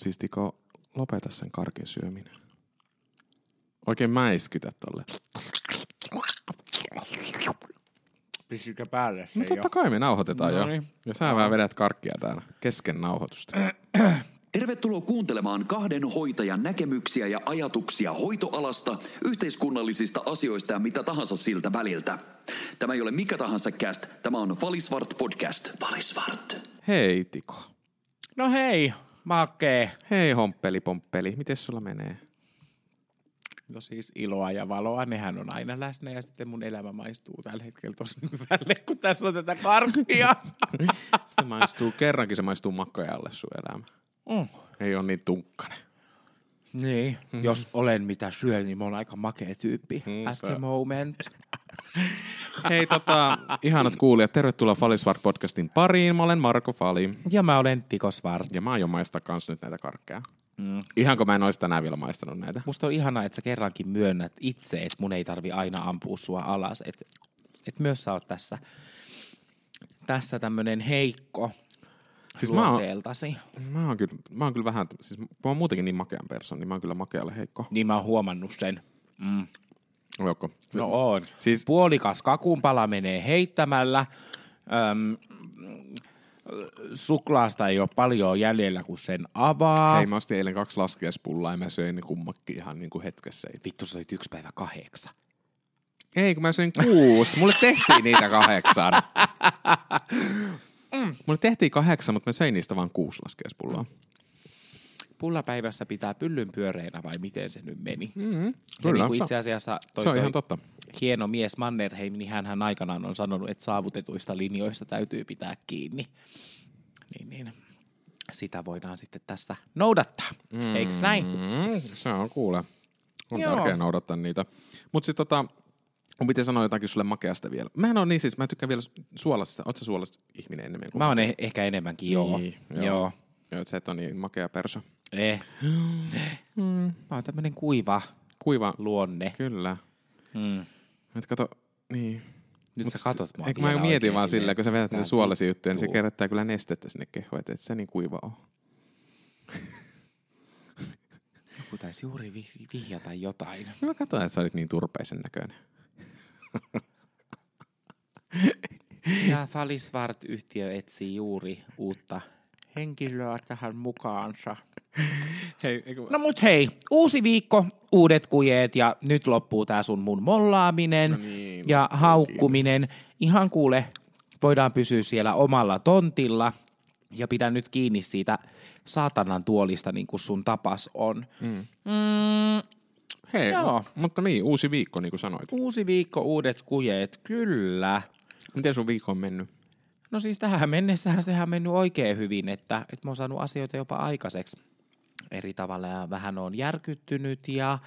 siis Tiko, lopeta sen karkin syöminen. Oikein mäiskytä tolle. Pysykö päälle se No totta kai me nauhoitetaan No jo. niin. Ja sä vähän vedät karkkia täällä kesken nauhoitusta. Tervetuloa kuuntelemaan kahden hoitajan näkemyksiä ja ajatuksia hoitoalasta, yhteiskunnallisista asioista ja mitä tahansa siltä väliltä. Tämä ei ole mikä tahansa cast, tämä on Valisvart podcast. Valisvart. Hei Tiko. No hei, makee. Hei homppeli pomppeli. Miten sulla menee? No siis iloa ja valoa, nehän on aina läsnä ja sitten mun elämä maistuu tällä hetkellä tosi hyvälle, kun tässä on tätä karkkia. Se maistuu, kerrankin se maistuu makkajalle sun elämä. Mm. Ei ole niin tunkkanen. Niin, mm-hmm. jos olen mitä syön, niin mä oon aika makea tyyppi Mm, at the moment. Hei tota, ihanat kuulijat, tervetuloa Falisvart podcastin pariin. Mä olen Marko Fali. Ja mä olen Tiko Svart. Ja mä aion maistaa kans nyt näitä karkkeja. Mm. Ihan kun mä en olisi tänään vielä maistanut näitä. Musta on ihanaa, että sä kerrankin myönnät itse, että mun ei tarvi aina ampua sua alas. Että et myös sä oot tässä, tässä tämmönen heikko Siis mä oon, luonteeltasi. mä oon, kyllä, mä oon kyllä vähän, siis mä oon muutenkin niin makean person, niin mä oon kyllä makealle heikko. Niin mä oon huomannut sen. Mm. Jokko. No on. Siis Puolikas kakunpala menee heittämällä. Öm, suklaasta ei ole paljon jäljellä, kun sen avaa. hei, mä ostin eilen kaksi laskiaispullaa ja mä söin ne kummakin ihan niin kuin hetkessä. Vittu, sä olit yksi päivä kahdeksan. Ei, kun mä söin kuusi. Mulle tehtiin niitä kahdeksan. Mulle tehtiin kahdeksan, mutta mä söin niistä vain kuusi laskiaispullaa. Pullapäivässä pitää pyllyn pyöreinä vai miten se nyt meni? Mm-hmm. Ja Kyllä, niin se, itse asiassa toi, se on toi ihan totta. hieno mies Mannerheim, niin hän aikanaan on sanonut, että saavutetuista linjoista täytyy pitää kiinni. Niin, niin. Sitä voidaan sitten tässä noudattaa. Mm. Eikö näin? Se on kuule. On Joo. tärkeää noudattaa niitä. Mutta siis tota, mun piti sanoa jotakin sulle makeasta vielä. Mä en ole niin siis, mä tykkään vielä suolasta. Sä suolasta ihminen enemmän kuin Mä oon eh- ehkä enemmänkin, joo. Niin, joo. joo. joo. Joo, että sä et ole niin makea perso. Eh. Mä oon tämmönen kuiva Kuiva, luonne. kyllä. Mm. Et kato, niin. Nyt Mut sä katot mua Eikö mä vielä mietin oikein vaan silleen, silleen, kun sä vedät tää niitä suolasi juttuja, niin se kerättää kyllä nestettä sinne kehoon, että et se niin kuiva on. Joku taisi juuri vi- vihjata jotain. No mä katsoin, että sä olit niin turpeisen näköinen. Ja Falisvart-yhtiö etsii juuri uutta henkilöä tähän mukaansa. Hei, eikö... No mut hei, uusi viikko, uudet kujeet ja nyt loppuu tää sun mun mollaaminen No niin, ja loppuukin. haukkuminen. Ihan kuule, voidaan pysyä siellä omalla tontilla ja pidä nyt kiinni siitä saatanan tuolista niin kuin sun tapas on. Mm. Mm, Hei, Joo. mutta niin, uusi viikko, niin kuin sanoit. uusi viikko, uudet kujeet, kyllä. Miten sun viikko on mennyt? No siis tähän mennessähän sehän on mennyt oikein hyvin, että, että mä oon saanut asioita jopa aikaiseksi eri tavalla ja vähän on järkyttynyt ja,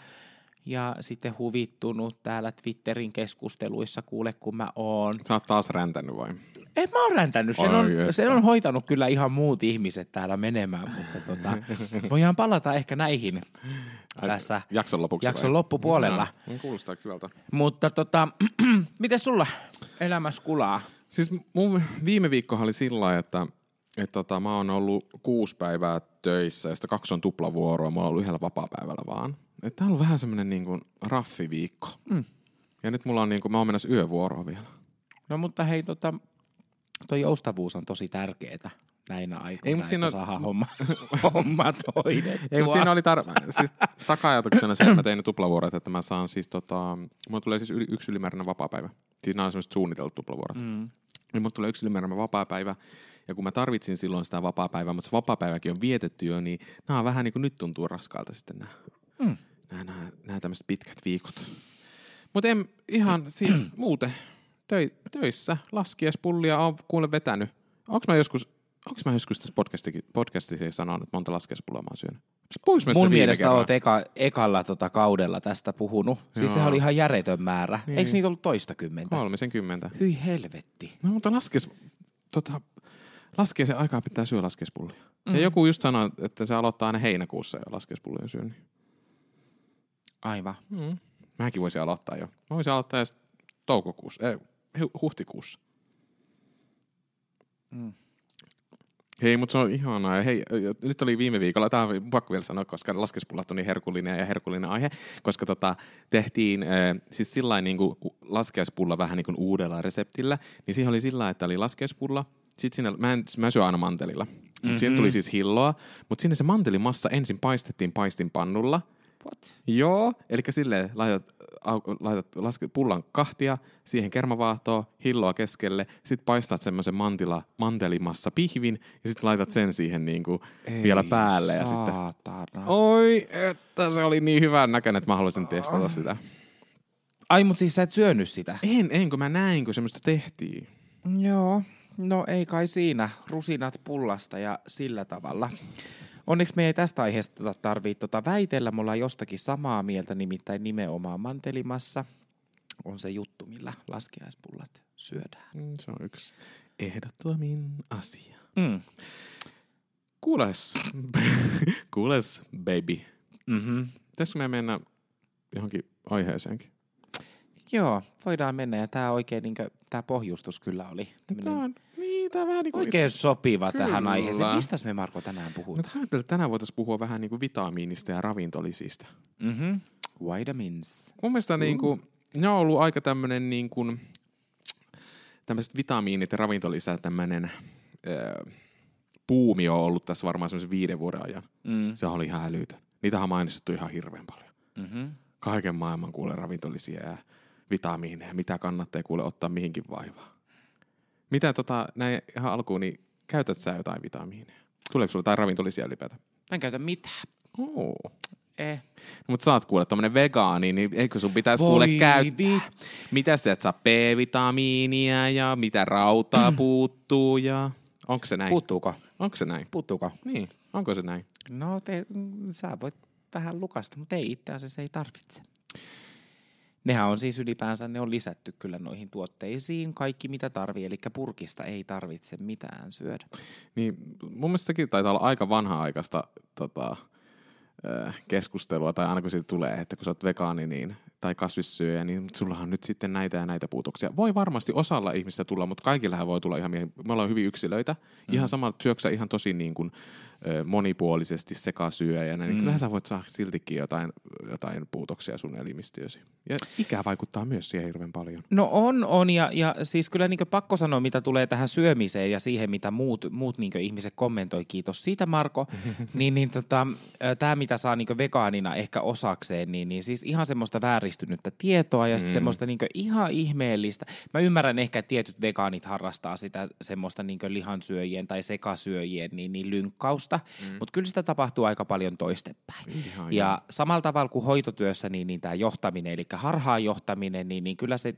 ja sitten huvittunut täällä Twitterin keskusteluissa kuule, kun mä oon. Sä oot taas räntänyt vai? En mä oon räntänyt, sen Ai on, sen on hoitanut kyllä ihan muut ihmiset täällä menemään, mutta tota, voidaan palata ehkä näihin tässä Jakson lopuksi jakson vai? loppupuolella. No, kuulostaa hyvältä. Mutta tota, miten sulla elämässä kulaa? Siis mun viime viikkohan oli sillä että, että tota, mä oon ollut kuusi päivää töissä ja sitten kaksi on tuplavuoroa. Mä oon ollut yhdellä vapaa-päivällä vaan. Että tää on ollut vähän semmonen niin kuin raffi viikko. Mm. Ja nyt mulla on niin kuin, mä oon menossa yövuoroon vielä. No mutta hei, tota, toi joustavuus on tosi tärkeetä näinä aikoina, Ei, mut että siinä on- saadaan homma, hommat hoidettua. Ei, mutta siinä oli tar- siis taka-ajatuksena se, että mä tein ne tuplavuorot, että mä saan siis tota, mulla tulee siis yli, yksi ylimääräinen vapaapäivä. Siis nämä on semmoiset suunnitellut tuplavuorot. Mm. Niin mulla tulee yksi ylimääräinen vapaapäivä. Ja kun mä tarvitsin silloin sitä vapaapäivää, mutta se vapaapäiväkin on vietetty jo, niin nämä on vähän niin kuin nyt tuntuu raskaalta sitten nämä, Mm. nämä, nämä, nämä tämmöiset pitkät viikot. Mutta en ihan siis muuten töi, töissä laskiaispullia on kuule vetänyt. Onko mä joskus, onko mä joskus tässä podcastissa, podcastissa sanonut, että monta laskiaispullia mä oon syönyt? Sitä Mun mielestä olet eka, ekalla tota kaudella tästä puhunut. Siis Joo. sehän oli ihan järjetön määrä. Niin. Eikö niitä ollut toista kymmentä? Kolmisen kymmentä. Hyi helvetti. No mutta laskies, tota, laskiaisen aikaa pitää syödä laskiaispullia. Mm. Ja joku just sanoi, että se aloittaa aina heinäkuussa jo laskiaispullia syönnin. Aivan. Mm. Mäkin voisin aloittaa jo. Mä voisin aloittaa edes toukokuussa, ei, hu- huhtikuussa. Mm. Hei, mutta se on ihanaa. Hei, nyt oli viime viikolla, tämä on pakko vielä sanoa, koska laskespullat on niin herkullinen ja herkullinen aihe, koska tota, tehtiin äh, siis sillä niin kuin laskeuspulla vähän niin kuin uudella reseptillä, niin siihen oli sillä että oli laskeuspulla, sitten siinä, mä, en, mä syön aina mantelilla, mm-hmm. mutta siinä tuli siis hilloa, mutta sinne se mantelimassa ensin paistettiin paistinpannulla, What? Joo, eli silleen laitat, laitat laske, pullan kahtia, siihen kermavaahtoa, hilloa keskelle, sit paistat semmoisen mantila, mantelimassa pihvin ja sitten laitat sen siihen niinku vielä päälle. Ja sitten, oi, että se oli niin hyvän näköinen, että mä haluaisin testata sitä. Ai, mutta siis sä et syönyt sitä? En, en, kun mä näin, kun semmoista tehtiin. Joo, no ei kai siinä. Rusinat pullasta ja sillä tavalla. Onneksi me ei tästä aiheesta tarvitse tota väitellä. Me ollaan jostakin samaa mieltä, nimittäin nimenomaan mantelimassa on se juttu, millä laskiaispullat syödään. Mm, Se on yksi ehdottomin asia. Mm. Kuules, kuules, baby. Mm-hmm. Pitäisikö me mennä johonkin aiheeseenkin? Joo, voidaan mennä. Ja tämä oikein, niin tämä pohjustus kyllä oli Tämä tämmönen on, tää vähän niin kuin oikein itse- sopiva tähän Kyllä. aiheeseen. Mistä me Marko tänään puhutaan? ajattelin, että tänään voitaisiin puhua vähän niin kuin vitamiinista ja ravintolisista. Mm-hmm. Vitamins. Mun mielestä niin kuin, ne on ollut aika tämmöinen niin kuin, tämmöiset vitamiinit ja ravintolisät tämmöinen puumi on ollut tässä varmaan semmoisen viiden vuoden ajan. Mm. Se oli ihan älytön. Niitä on mainittu ihan hirveän paljon. Mm-hmm. Kaiken maailman kuule ravintolisia ja vitamiineja, mitä kannattaa kuule ottaa mihinkin vaivaa. Mitä tota, näin ihan alkuun, niin käytät sä jotain vitamiineja? Tuleeko sulla jotain ravintolisia ylipäätään? Mä en käytä mitään. Oo. Eh. Mutta sä oot kuule tommonen vegaani, niin eikö sun pitäisi kuule käyttää? Mitä sä et saa B-vitamiinia ja mitä rautaa puuttuu ja... Onko se näin? Puuttuuko? Onko se näin? Puuttuuko? Niin, onko se näin? No, te, mm, sä voit vähän lukasta, mutta ei itse asiassa ei tarvitse. Nehän on siis ylipäänsä, ne on lisätty kyllä noihin tuotteisiin, kaikki mitä tarvii, eli purkista ei tarvitse mitään syödä. Niin mun mielestä sekin taitaa olla aika vanha-aikaista tota, keskustelua, tai aina kun siitä tulee, että kun sä oot vegaani niin, tai kasvissyöjä, niin sulla on nyt sitten näitä ja näitä puutoksia. Voi varmasti osalla ihmistä tulla, mutta kaikillähän voi tulla ihan, me ollaan hyvin yksilöitä. Mm. Ihan sama, syöksä ihan tosi niin kuin, monipuolisesti sekasyöjänä, niin Mm. kyllähän sä voit saada siltikin jotain, jotain puutoksia sun elimistöösi. Ja ikä vaikuttaa myös siihen hirveän paljon. No on, on ja, ja siis kyllä niin pakko sanoa, mitä tulee tähän syömiseen ja siihen, mitä muut, muut niin ihmiset kommentoi, kiitos siitä Marko, niin, niin tota, tämä mitä saa niin vegaanina ehkä osakseen, niin, niin siis ihan semmoista vääristynyttä tietoa ja mm. Mm. semmoista niin ihan ihmeellistä. Mä ymmärrän ehkä, että tietyt vegaanit harrastaa sitä semmoista niin lihansyöjien tai sekasyöjien niin, niin lynkkausta, mm. mutta kyllä sitä tapahtuu aika paljon toistepäin. Ihan Ja samalla tavalla kuin hoitotyössä, niin, niin tämä johtaminen, eli harhaan johtaminen, niin, niin kyllä se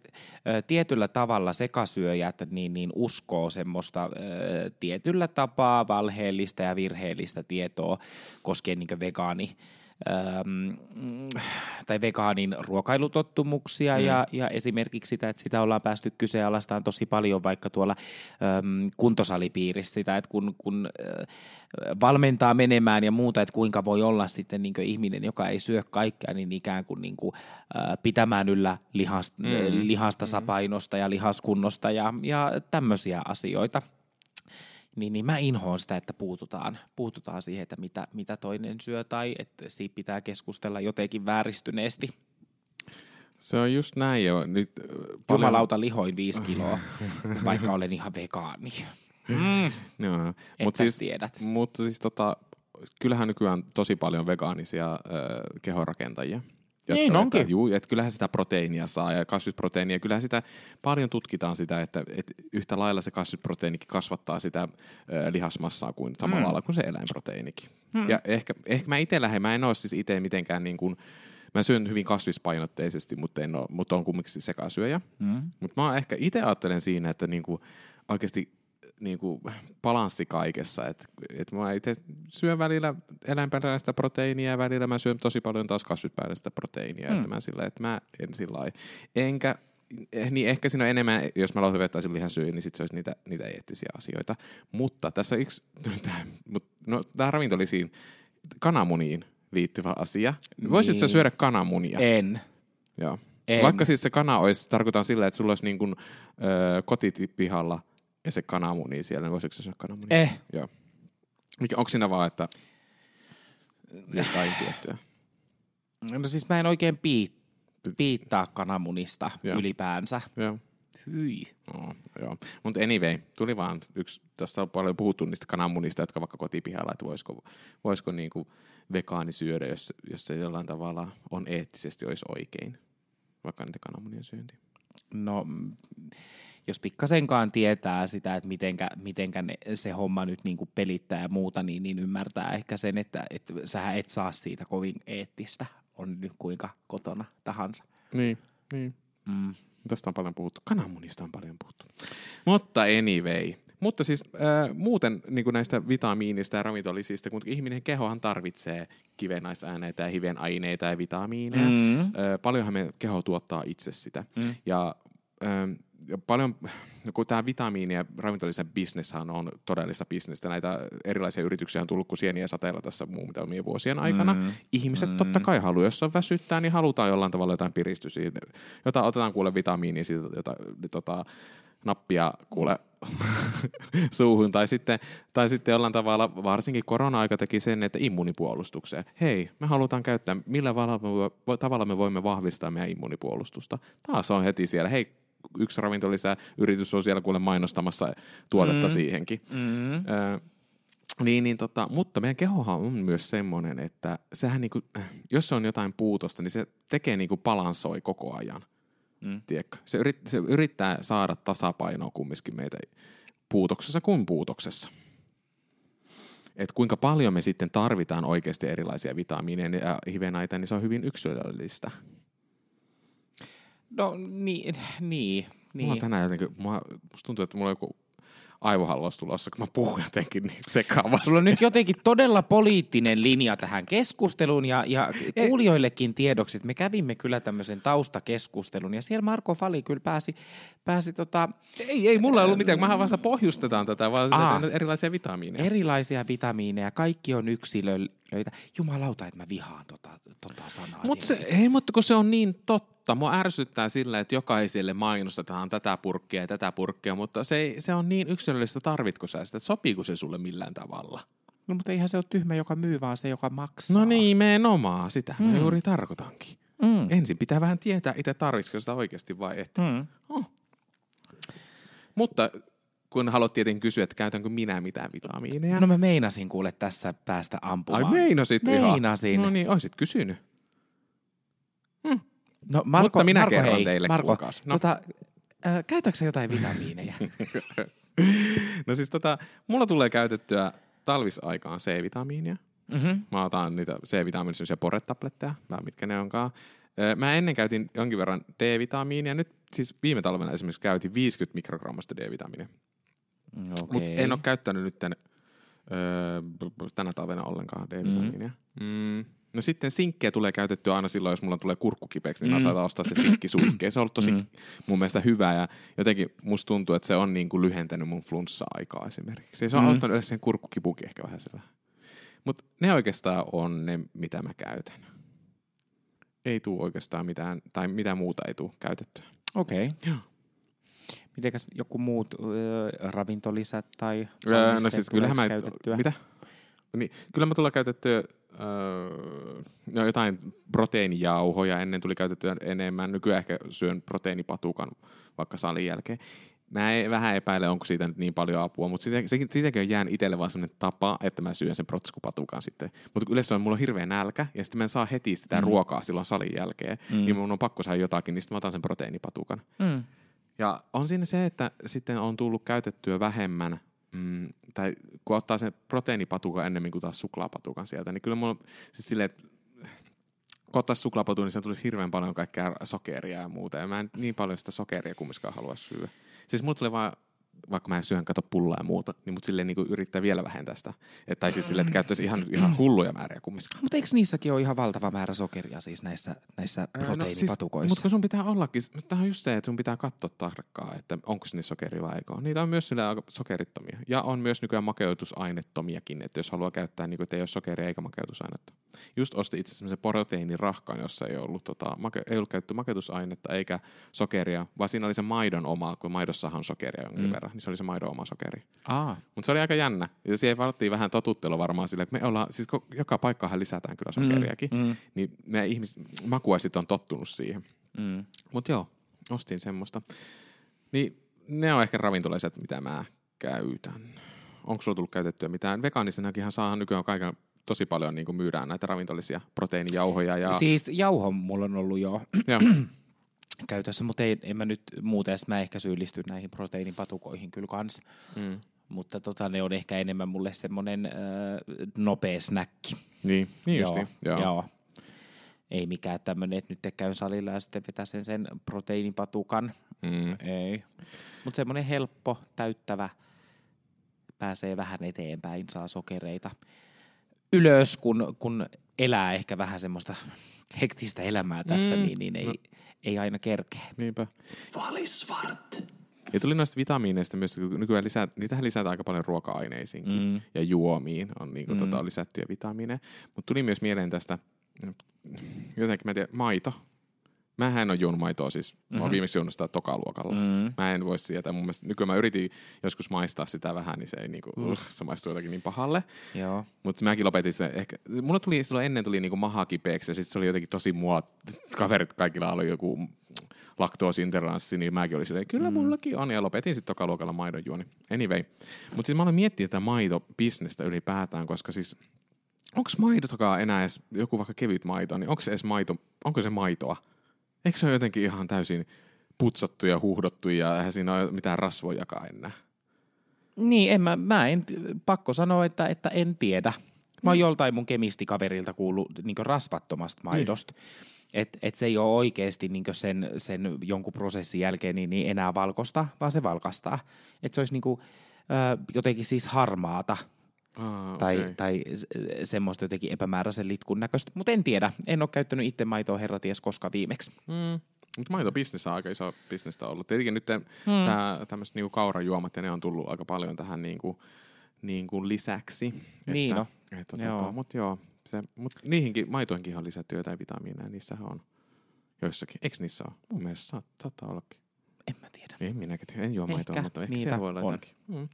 ö, tietyllä tavalla sekasyöjät niin, niin uskoo semmoista ö, tietyllä tapaa valheellista ja virheellistä tietoa koskien niin vegaani tai vegaanin ruokailutottumuksia mm. ja, ja esimerkiksi sitä, että sitä ollaan päästy kyseenalaistaan tosi paljon vaikka tuolla öm, kuntosalipiirissä sitä, että kun, kun ö, valmentaa menemään ja muuta, että kuinka voi olla sitten niin ihminen, joka ei syö kaikkea, niin ikään kuin, niin kuin ö, pitämään yllä lihasta, mm. lihasta sapainosta ja lihaskunnosta ja, ja tämmöisiä asioita niin, niin mä inhoon sitä, että puututaan, puututaan siihen, että mitä, mitä toinen syö tai että siitä pitää keskustella jotenkin vääristyneesti. Se on just näin. Ja nyt, ö, Jumalauta lihoin viisi kiloa, vaikka olen ihan vegaani. Mm, että mutta siis, tiedät. mutta siis tota, kyllähän nykyään tosi paljon vegaanisia ö, kehonrakentajia. Niin Jotka- onkin. Että, juu, että kyllähän sitä proteiinia saa ja kasvisproteiinia. Kyllähän sitä paljon tutkitaan sitä, että, että yhtä lailla se kasvisproteiinikin kasvattaa sitä ö, lihasmassaa kuin samalla Mm. lailla kuin se eläinproteiinikin. Ja ehkä, ehkä mä itse lähden, mä en ole siis itse mitenkään niin kuin, mä syön hyvin kasvispainotteisesti, mutta, en ole, mutta on kumminkin sekasyöjä. Mm. Mutta mä ehkä itse ajattelen siinä, että niinku oikeasti niinku balanssi kaikessa. Et, et mä itse syön välillä eläinperäistä proteiinia ja välillä mä syön tosi paljon taas kasvisperäistä proteiinia. Mm. Että mä, sillä, että mä en sillä Enkä, eh, niin ehkä siinä on enemmän, jos mä lopettaisin lihansyöjä, niin sit se olisi niitä, niitä eettisiä asioita. Mutta tässä yksi, no, tämä ravintolisiin kananmuniin liittyvä asia. Voisitko sä Niin. syödä kananmunia? En. Joo. en. Vaikka siis se kana olisi, tarkoitan sillä, että sulla olisi niin kuin, ö, kotipihalla ja se kananmuni siellä, voisitko sä syödä kananmunia? Eh, Joo. Mikä, onko siinä vaan, että jotain tiettyä? No siis mä en oikein piit, piittaa kananmunista Joo. ylipäänsä. Joo. Hyi. No, joo. Mutta anyway, tuli vaan yksi, tästä on paljon puhuttu niistä kananmunista, jotka vaikka kotipihalla, että voisiko, voisiko niinku vegaani syödä, jos, jos se jollain tavalla on eettisesti olisi oikein, vaikka niitä kananmunien syönti. No, jos pikkasenkaan tietää sitä, että mitenkä, mitenkä ne, se homma nyt niin kuin pelittää ja muuta, niin, niin ymmärtää ehkä sen, että, että sähän et saa siitä kovin eettistä, on nyt kuinka kotona tahansa. Niin, niin. Mm. Tästä on paljon puhuttu. Kananmunista on paljon puhuttu. Mutta anyway. Mutta siis äh, muuten niin näistä vitamiinista ja ravintolisista, kun ihminen kehohan tarvitsee kivennaisääneitä ja hivenaineita ja vitamiineja. Mm. Äh, paljonhan me keho tuottaa itse sitä. Mm. Ja, ähm, ja paljon, no kun tämä vitamiini- ja ravintolisen bisneshän on todellista bisnestä. Näitä erilaisia yrityksiä on tullut kuin sieniä sateella tässä muutamien vuosien aikana. Mm. Ihmiset Mm. totta kai haluaa, jos on väsyttää, niin halutaan jollain tavalla jotain piristystä. Jota otetaan kuule vitamiinia siitä, jota, tota, nappia kuule suuhun. Tai sitten, tai sitten jollain tavalla, varsinkin korona-aika teki sen, että immunipuolustukseen. Hei, me halutaan käyttää, millä tavalla me, vo- tavalla me voimme vahvistaa meidän immunipuolustusta. Taas on heti siellä, hei, yksi ravintolisä yritys on siellä kuule mainostamassa tuotetta Mm. siihenkin. Mm. Öö, niin, niin tota, mutta meidän kehohan on myös semmoinen, että sehän niinku, jos se on jotain puutosta, niin se tekee niinku balansoi koko ajan. Mm. Tiedätkö? Se, yrit, se yrittää saada tasapainoa kumminkin meitä puutoksessa kuin puutoksessa. Et kuinka paljon me sitten tarvitaan oikeasti erilaisia vitamiineja ja hivenaita, niin se on hyvin yksilöllistä. No niin, niin. Mulla on niin. tänään jotenkin, mulla, musta tuntuu, että mulla on joku aivohalvaus tulossa, kun mä puhun jotenkin niin sekaavasti. Sulla on nyt jotenkin todella poliittinen linja tähän keskusteluun ja, ja kuulijoillekin tiedoksi, että me kävimme kyllä tämmöisen taustakeskustelun ja siellä Marko Fali kyllä pääsi, pääsi tota, Ei, ei mulla ei ollut mitään. Mähän vasta pohjustetaan tätä, vaan Aa. Erilaisia vitamiineja. erilaisia vitamiineja, kaikki on yksilöitä. Jumalauta, että mä vihaan tota, tota sanaa. Mutta se, mutta kun se on niin totta. Mua ärsyttää sillä, että jokaiselle mainostetaan tätä purkkia ja tätä purkkia, mutta se, ei- se on niin yksilöllistä, tarvitko sä sitä, että sopiiko se sulle millään tavalla. No, mutta eihän se ole tyhmä, joka myy, vaan se, joka maksaa. No niin, nimenomaan. Sitä mm. Mä juuri tarkoitankin. Mm. Ensin pitää vähän tietää itse, tarvitsiko sitä oikeasti vai et. Mm. Oh. Mutta kun haluat tietenkin kysyä, että käytänkö minä mitään vitamiineja. No mä meinasin kuule tässä päästä Ai ampumaan. meinasit ihan. Meinasin. No niin, oisit kysynyt. No, Marko, Mutta minä Marko, kerron hei, teille, Marko, kuulkaas. No. tota, äh, käytätkö jotain vitamiineja? No siis tota, mulla tulee käytettyä talvisaikaan C-vitamiinia. mm-hmm. Mä otan niitä C-vitamiinia, semmoisia poretabletteja, vai mitkä ne onkaan. Mä ennen käytin jonkin verran D-vitamiinia. Nyt siis viime talvena esimerkiksi käytin 50 mikrogrammasta D-vitamiinia. Okay. Mutta en ole käyttänyt nyt öö, tänä talvena ollenkaan D-vitamiinia. Mm. No sitten sinkkiä tulee käytettyä aina silloin, jos mulla tulee kurkku kipeäksi, niin mm. mä saatan ostaa se sinkkisuihke. Se on ollut tosi mm. Mun mielestä hyvä ja jotenkin musta tuntuu, että se on niin kuin lyhentänyt mun flunssa-aikaa esimerkiksi. Ja se on Mm. auttanut edes sen kurkkukipukin ehkä vähän siellä. Mutta ne oikeastaan on ne, mitä mä käytän. Ei tuu oikeastaan mitään, tai mitään muuta ei tuu käytettyä. Okei. Okay. Joo. Mitenkäs joku muut öö, ravintolisät tai Öö, no siis kyllähän mä... käytettyä? Mitä? Niin, kyllä mä tulla käytettyä öö, no jotain proteiinijauhoja. Ennen tuli käytettyä enemmän. Nykyään ehkä syön proteiinipatukan vaikka salin jälkeen. Mä ei, vähän epäile, onko siitä nyt niin paljon apua, mutta siitä, se, siitäkin on jäänyt itselle vaan sellainen tapa, että mä syön sen protskupatukan sitten. Mutta yleensä on, mulla on hirveä nälkä, ja sitten mä en saa heti sitä Mm. ruokaa silloin salin jälkeen, mm. niin mun on pakko saada jotakin, niin sitten mä otan sen proteiinipatukan. Mm. Ja on siinä se, että sitten on tullut käytettyä vähemmän, mm, tai kun ottaa sen proteiinipatukan ennemmin kuin taas suklaapatukan sieltä, niin kyllä mulla siis silleen, että kun ottaisi suklaapatukan, niin se tulisi hirveän paljon kaikkea sokeria ja muuta, ja mä en niin paljon sitä sokeria kumminkaan halua syödä. Siis mulla tulee vaan, vaikka mä syön kato pullaa ja muuta, niin mut silleen niin kuin yrittää vielä vähentää sitä. Et, tai siis silleen, että käyttäisi ihan, ihan hulluja määriä kumminkaan. Mutta eikö niissäkin ole ihan valtava määrä sokeria siis näissä, näissä proteiinipatukoissa? Mutta kun sun pitää ollakin, tämä on just se, että sun pitää katsoa tarkkaan, että onko niissä sokeria vai eikö. Niitä on myös sillä aika sokerittomia. Ja on myös nykyään makeutusainettomiakin, että jos haluaa käyttää, niin kuin, että ei ole sokeria eikä makeutusainetta. just ostin itse semmoisen proteiinirahkaan, jossa ei ollut, tota, make, ei ollut käytetty maketusainetta eikä sokeria, vaan siinä oli se maidon oma, kun maidossahan on sokeria jonkin mm. verran, niin se oli se maidon oma sokeri. Aa, Mutta se oli aika jännä. Ja siihen varattiin vähän totuttelu varmaan sillä, että me ollaan, siis joka paikkahan lisätään kyllä sokeriakin, Mm, mm. niin me ihmis, makuaisit on tottunut siihen. mm. Mutta joo, ostin semmoista. Niin ne on ehkä ravintolaiset, mitä mä käytän. Onko sulla tullut käytettyä mitään? Vegaanisenakinhan saa nykyään kaiken tosi paljon niin kuin myydään näitä ravintolisia proteiinijauhoja. Ja, Siis jauho mulla on ollut jo käytössä, mutta ei, en mä nyt muuten, edes mä ehkä syyllisty näihin proteiinipatukoihin kyllä kans. mm, Mutta tota, ne on ehkä enemmän mulle semmonen äh, nopea snäkki. niin, niin justiin. Joo. joo. Ei mikään tämmöinen, että nyt käyn salilla ja sitten vetää sen, sen proteiinipatukan. Mm, Ei. Mutta semmoinen helppo, täyttävä, pääsee vähän eteenpäin, saa sokereita ylös, kun, kun elää ehkä vähän semmoista hektistä elämää tässä, Mm, niin, niin ei, no. ei aina kerkeä. niinpä. Valisvart. Ja tuli noista vitamiineista myös, kun nykyään lisää, niitähän lisätään aika paljon ruoka-aineisiinkin Mm. ja juomiin on niin kuin, Mm. mm. tota, lisättyjä vitamiineja. Mutta tuli myös mieleen tästä, jotenkin mä en tiedä, maito. Mä en ole juonut maitoa siis, mä oon Mhm. viimeksi juonut sitä tokaluokalla. Mm. Mä en voi sietää. Mun mielestä nykyään mä yritin joskus maistaa sitä vähän, niin se ei niinku, uh, se maistuu jotenkin niin pahalle. Joo. Mutta mäkin lopetin se ehkä. Mulla tuli silloin ennen tuli niinku maha kipeäksi ja sitten se oli jotenkin tosi mua. Kaverit kaikilla oli joku laktoosintoleranssi, niin mäkin olin silleen, kyllä Mm. mullakin on. Ja lopetin sitten tokaluokalla maidon juoni. Anyway. Mutta siis mä olen miettinyt tätä maitobisnestä ylipäätään, koska siis onko maitotokaa enää edes joku vaikka kevyt maito, niin onko se edes maito, onko se maitoa? Eikö se ole jotenkin ihan täysin putsattu ja huuhdottu ja eihän siinä ole mitään rasvojakaan enää? Niin, en mä, mä en, pakko sanoa, että, että en tiedä. Mä oon joltain mun kemistikaverilta kuullut niin rasvattomasta maidosta. Että et se ei ole oikeasti niin sen, sen jonkun prosessin jälkeen niin, niin enää valkosta, vaan se valkastaa. Että se olisi niin kuin, ö, jotenkin siis harmaata Ah, tai, okei. tai semmoista jotenkin epämääräisen litkun näköistä. Mutta en tiedä. En ole käyttänyt itse maitoa herraties koska viimeksi. Mm. Mutta maitobisnes on aika iso bisnestä ollut. Tietenkin nyt mm. tämmöiset niinku kaurajuomat ja ne on tullut aika paljon tähän niinku, niinku lisäksi. Niin että, on. Että, Joo. tota, mut joo, se, mut niihinkin, maitoinkin on lisätty jotain vitamiineja, niissähän on joissakin. Eikö niissä ole? Mun mielestä saat, saattaa ollakin. En mä tiedä. En minäkään tiedä, en juo maitoa, mutta ehkä niitä siellä voi olla on. jotakin. Mm.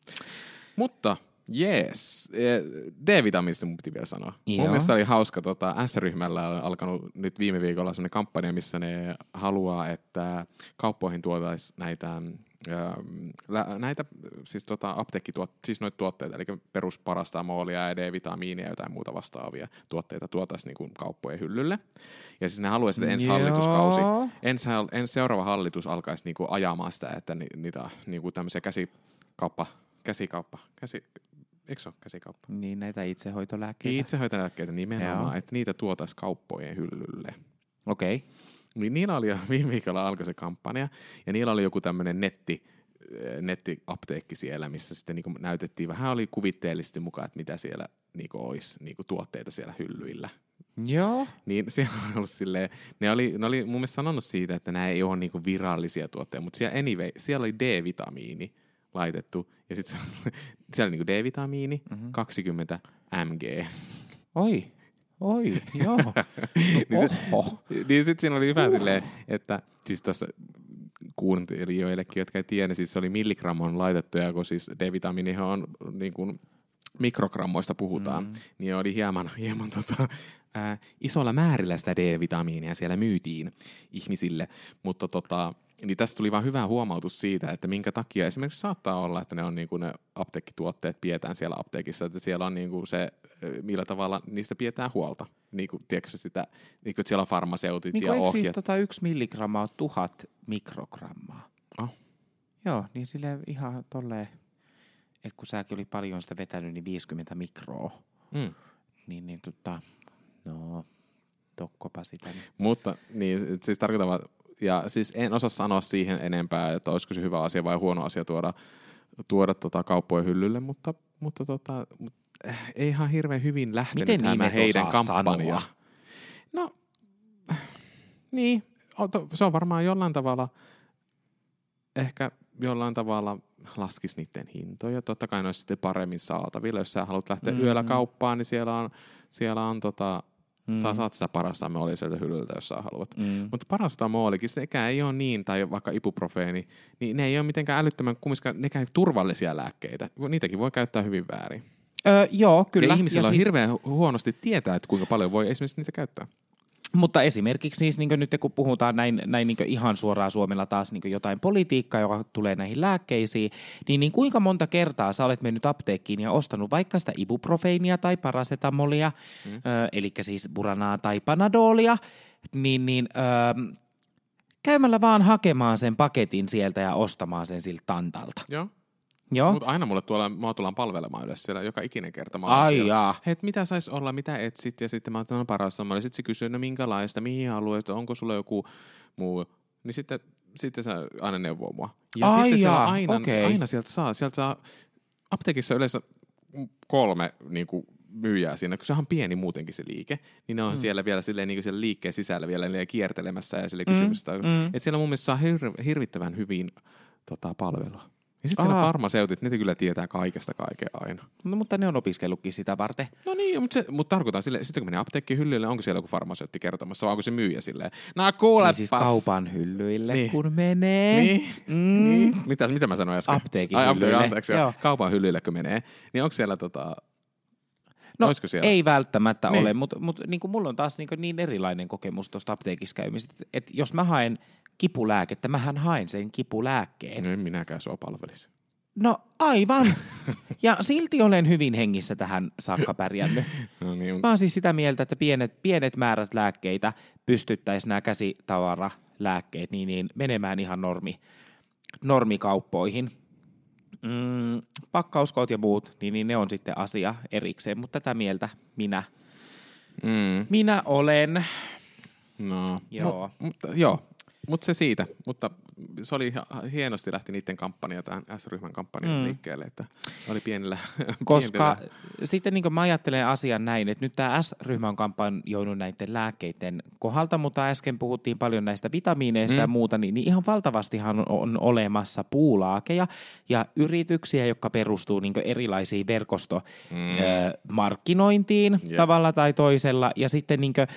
Mutta Jees. Eh, D-vitamiinista mun piti vielä sanoa. Mun Joo. mielestä oli hauska, tota, S-ryhmällä on alkanut nyt viime viikolla sellainen kampanja, missä ne haluaa, että kauppoihin tuotaisiin näitä, ähm, näitä siis, tota, apteekkituot, siis noita tuotteita, eli perusparastamolia ja D-vitamiinia ja jotain muuta vastaavia tuotteita tuotaisiin niin kuin kauppojen hyllylle. Ja siis ne haluaisivat, että ensi Joo. hallituskausi, ensi, ensi seuraava hallitus alkaisi niin kuin ajamaan sitä, että ni, niitä niin kuin tämmöisiä käsikauppa, käsikauppa, käsi, eikö se ole käsikauppa? Niin näitä itsehoitolääkkeitä. Itsehoitolääkkeitä nimenomaan, Joo. että niitä tuotaisiin kauppojen hyllylle. Okei. Okay. Niin niillä oli jo viime viikolla alkoi se kampanja, ja niillä oli joku tämmöinen netti, äh, nettiapteekki siellä, missä sitten niinku näytettiin, vähän oli kuvitteellisesti mukaan, että mitä siellä niinku olisi niinku tuotteita siellä hyllyillä. Joo. Niin siellä on ollut silleen, ne oli, ne oli mun mielestä sanonut siitä, että nämä ei ole niinku virallisia tuotteita, mutta siellä anyway, siellä oli D-vitamiini laitettu, ja sitten siellä oli niinku D-vitamiini, Mhm. 20 mg. Oi. Oi, joo. Niin se- Oho. niin sitten siinä oli vähän silleen, että siis tässä kuuntelijoillekin, jotka ei tiedä, niin siis se oli milligramman laitettuja, kun siis D-vitamiinihan on niin kuin mikrogrammoista puhutaan, mm. niin oli hieman, hieman tota, ää, isolla määrillä sitä D-vitamiinia siellä myytiin ihmisille, mutta tota, niin tästä tuli vaan hyvä huomautus siitä, että minkä takia esimerkiksi saattaa olla, että ne on niin kuin ne apteekkituotteet pidetään siellä apteekissa, että siellä on niin kuin se, millä tavalla niistä pidetään huolta. Niin kuin, tiedätkö sitä, niin kuin, siellä on farmaseutit Niin ja eikö ohjeet. siis tota yksi milligrammaa on tuhat mikrogrammaa? Oh. Joo, niin sille ihan tolleen, että kun säkin oli paljon sitä vetänyt, niin 50 mikroa. Mm. Niin, niin tota, no, tokkopa sitä. Niin. Mutta niin, siis tarkoitan, ja siis en osaa sanoa siihen enempää, että olisiko se hyvä asia vai huono asia tuoda, tuoda tota kauppojen hyllylle, mutta, mutta tota, mut, eh, ei ihan hirveän hyvin lähtenyt Miten tämä niin et heidän osaa kampanja. sanoa? No, niin, se on varmaan jollain tavalla, ehkä jollain tavalla laskisi niiden hintoja. Totta kai ne olisi sitten paremmin saatavilla. Jos sä haluat lähteä Mm. mm. yöllä kauppaan, niin siellä on, siellä on tota, Mm. Sä saat sitä parastamolia sieltä hyllyltä, jos sä haluat. Mm. Mutta parastamolikin, sekään ei ole niin, tai vaikka ibuprofeeni, niin ne ei ole mitenkään älyttömän kumminkaan, nekään turvallisia lääkkeitä. Niitäkin voi käyttää hyvin väärin. Öö, joo, kyllä. Ja ihmisillä ja on siis, hirveän hu- huonosti tietää, että kuinka paljon voi esimerkiksi niitä käyttää. Mutta esimerkiksi siis niin nyt kun puhutaan näin, näin niin ihan suoraan Suomella taas niin jotain politiikkaa, joka tulee näihin lääkkeisiin, niin, niin kuinka monta kertaa sä olet mennyt apteekkiin ja ostanut vaikka sitä ibuprofeinia tai parasetamolia, mm. ö, eli siis buranaa tai panadolia, niin, niin ö, käymällä vaan hakemaan sen paketin sieltä ja ostamaan sen siltä tantalta. Joo. Joo. Mutta aina mulle tuolla, mua tullaan palvelemaan yleensä siellä joka ikinen kerta. Mä Ai jaa. Hei, mitä sais olla, mitä etsit? Ja sitten mä oon no, paras samalla. Sitten se kysyy, no minkälaista, mihin alueet, onko sulla joku muu. Niin sitten, sitten se aina neuvoo mua. Ja Ai sitten jaa, aina, okei. aina sieltä saa, sieltä saa, apteekissa yleensä kolme niin kuin, myyjää siinä, kun se on pieni muutenkin se liike, niin ne on mm. siellä vielä silleen, niin kuin siellä liikkeen sisällä vielä niin kiertelemässä ja sille kysymystä. Mm. mm. Että siellä mun mielestä saa hir- hirvittävän hyvin tota, palvelua. Ja sitten siellä farmaseutit, ne kyllä tietää kaikesta kaiken aina. No, mutta ne on opiskellutkin sitä varten. No niin, mutta, se, mutta tarkoitan sille, sitten kun menee apteekkiin hyllylle, onko siellä joku farmaseutti kertomassa, vai onko se myyjä silleen, no kuulepas. Niin siis kaupan hyllyille, Niin. niin. kun menee. Niin, Mm. niin. Mitä, mitä mä sanoin äsken? Apteekin Ai, apteekin, hyllyille. anteeksi, joo. Kaupan hyllyille kun menee, niin onko siellä tota, No, olisiko siellä? ei välttämättä Niin. niin. ole, mutta mut, niin mulla on taas niin, niin erilainen kokemus tuosta apteekissa käymisestä, että et jos mä haen kipulääkettä, mähän haen sen kipulääkkeen. No en minäkään sua palvelisi. No aivan. Ja silti olen hyvin hengissä tähän saakka pärjännyt. No niin, Mä oon siis sitä mieltä, että pienet, pienet määrät lääkkeitä pystyttäisiin nämä käsitavaralääkkeet niin, niin menemään ihan normi, normikauppoihin. Mm, pakkauskoot ja muut, niin, niin ne on sitten asia erikseen, mutta tätä mieltä minä, mm, minä olen. no. Joo. Mut, mutta, joo, mutta se siitä. Mutta se oli hienosti lähti niiden kampanja, tämän S-ryhmän kampanja mm. Mm. liikkeelle, että oli pienillä, Koska pienillä sitten niin mä ajattelen asian näin, että nyt tämä S-ryhmä on kampanjoinut näiden lääkkeiden kohdalta, mutta äsken puhuttiin paljon näistä vitamiineista Mm. mm. ja muuta, niin, niin ihan valtavastihan on, on olemassa puulaakeja ja yrityksiä, jotka perustuu niin erilaisiin verkostomarkkinointiin Jep. tavalla tai toisella ja sitten niin kuin,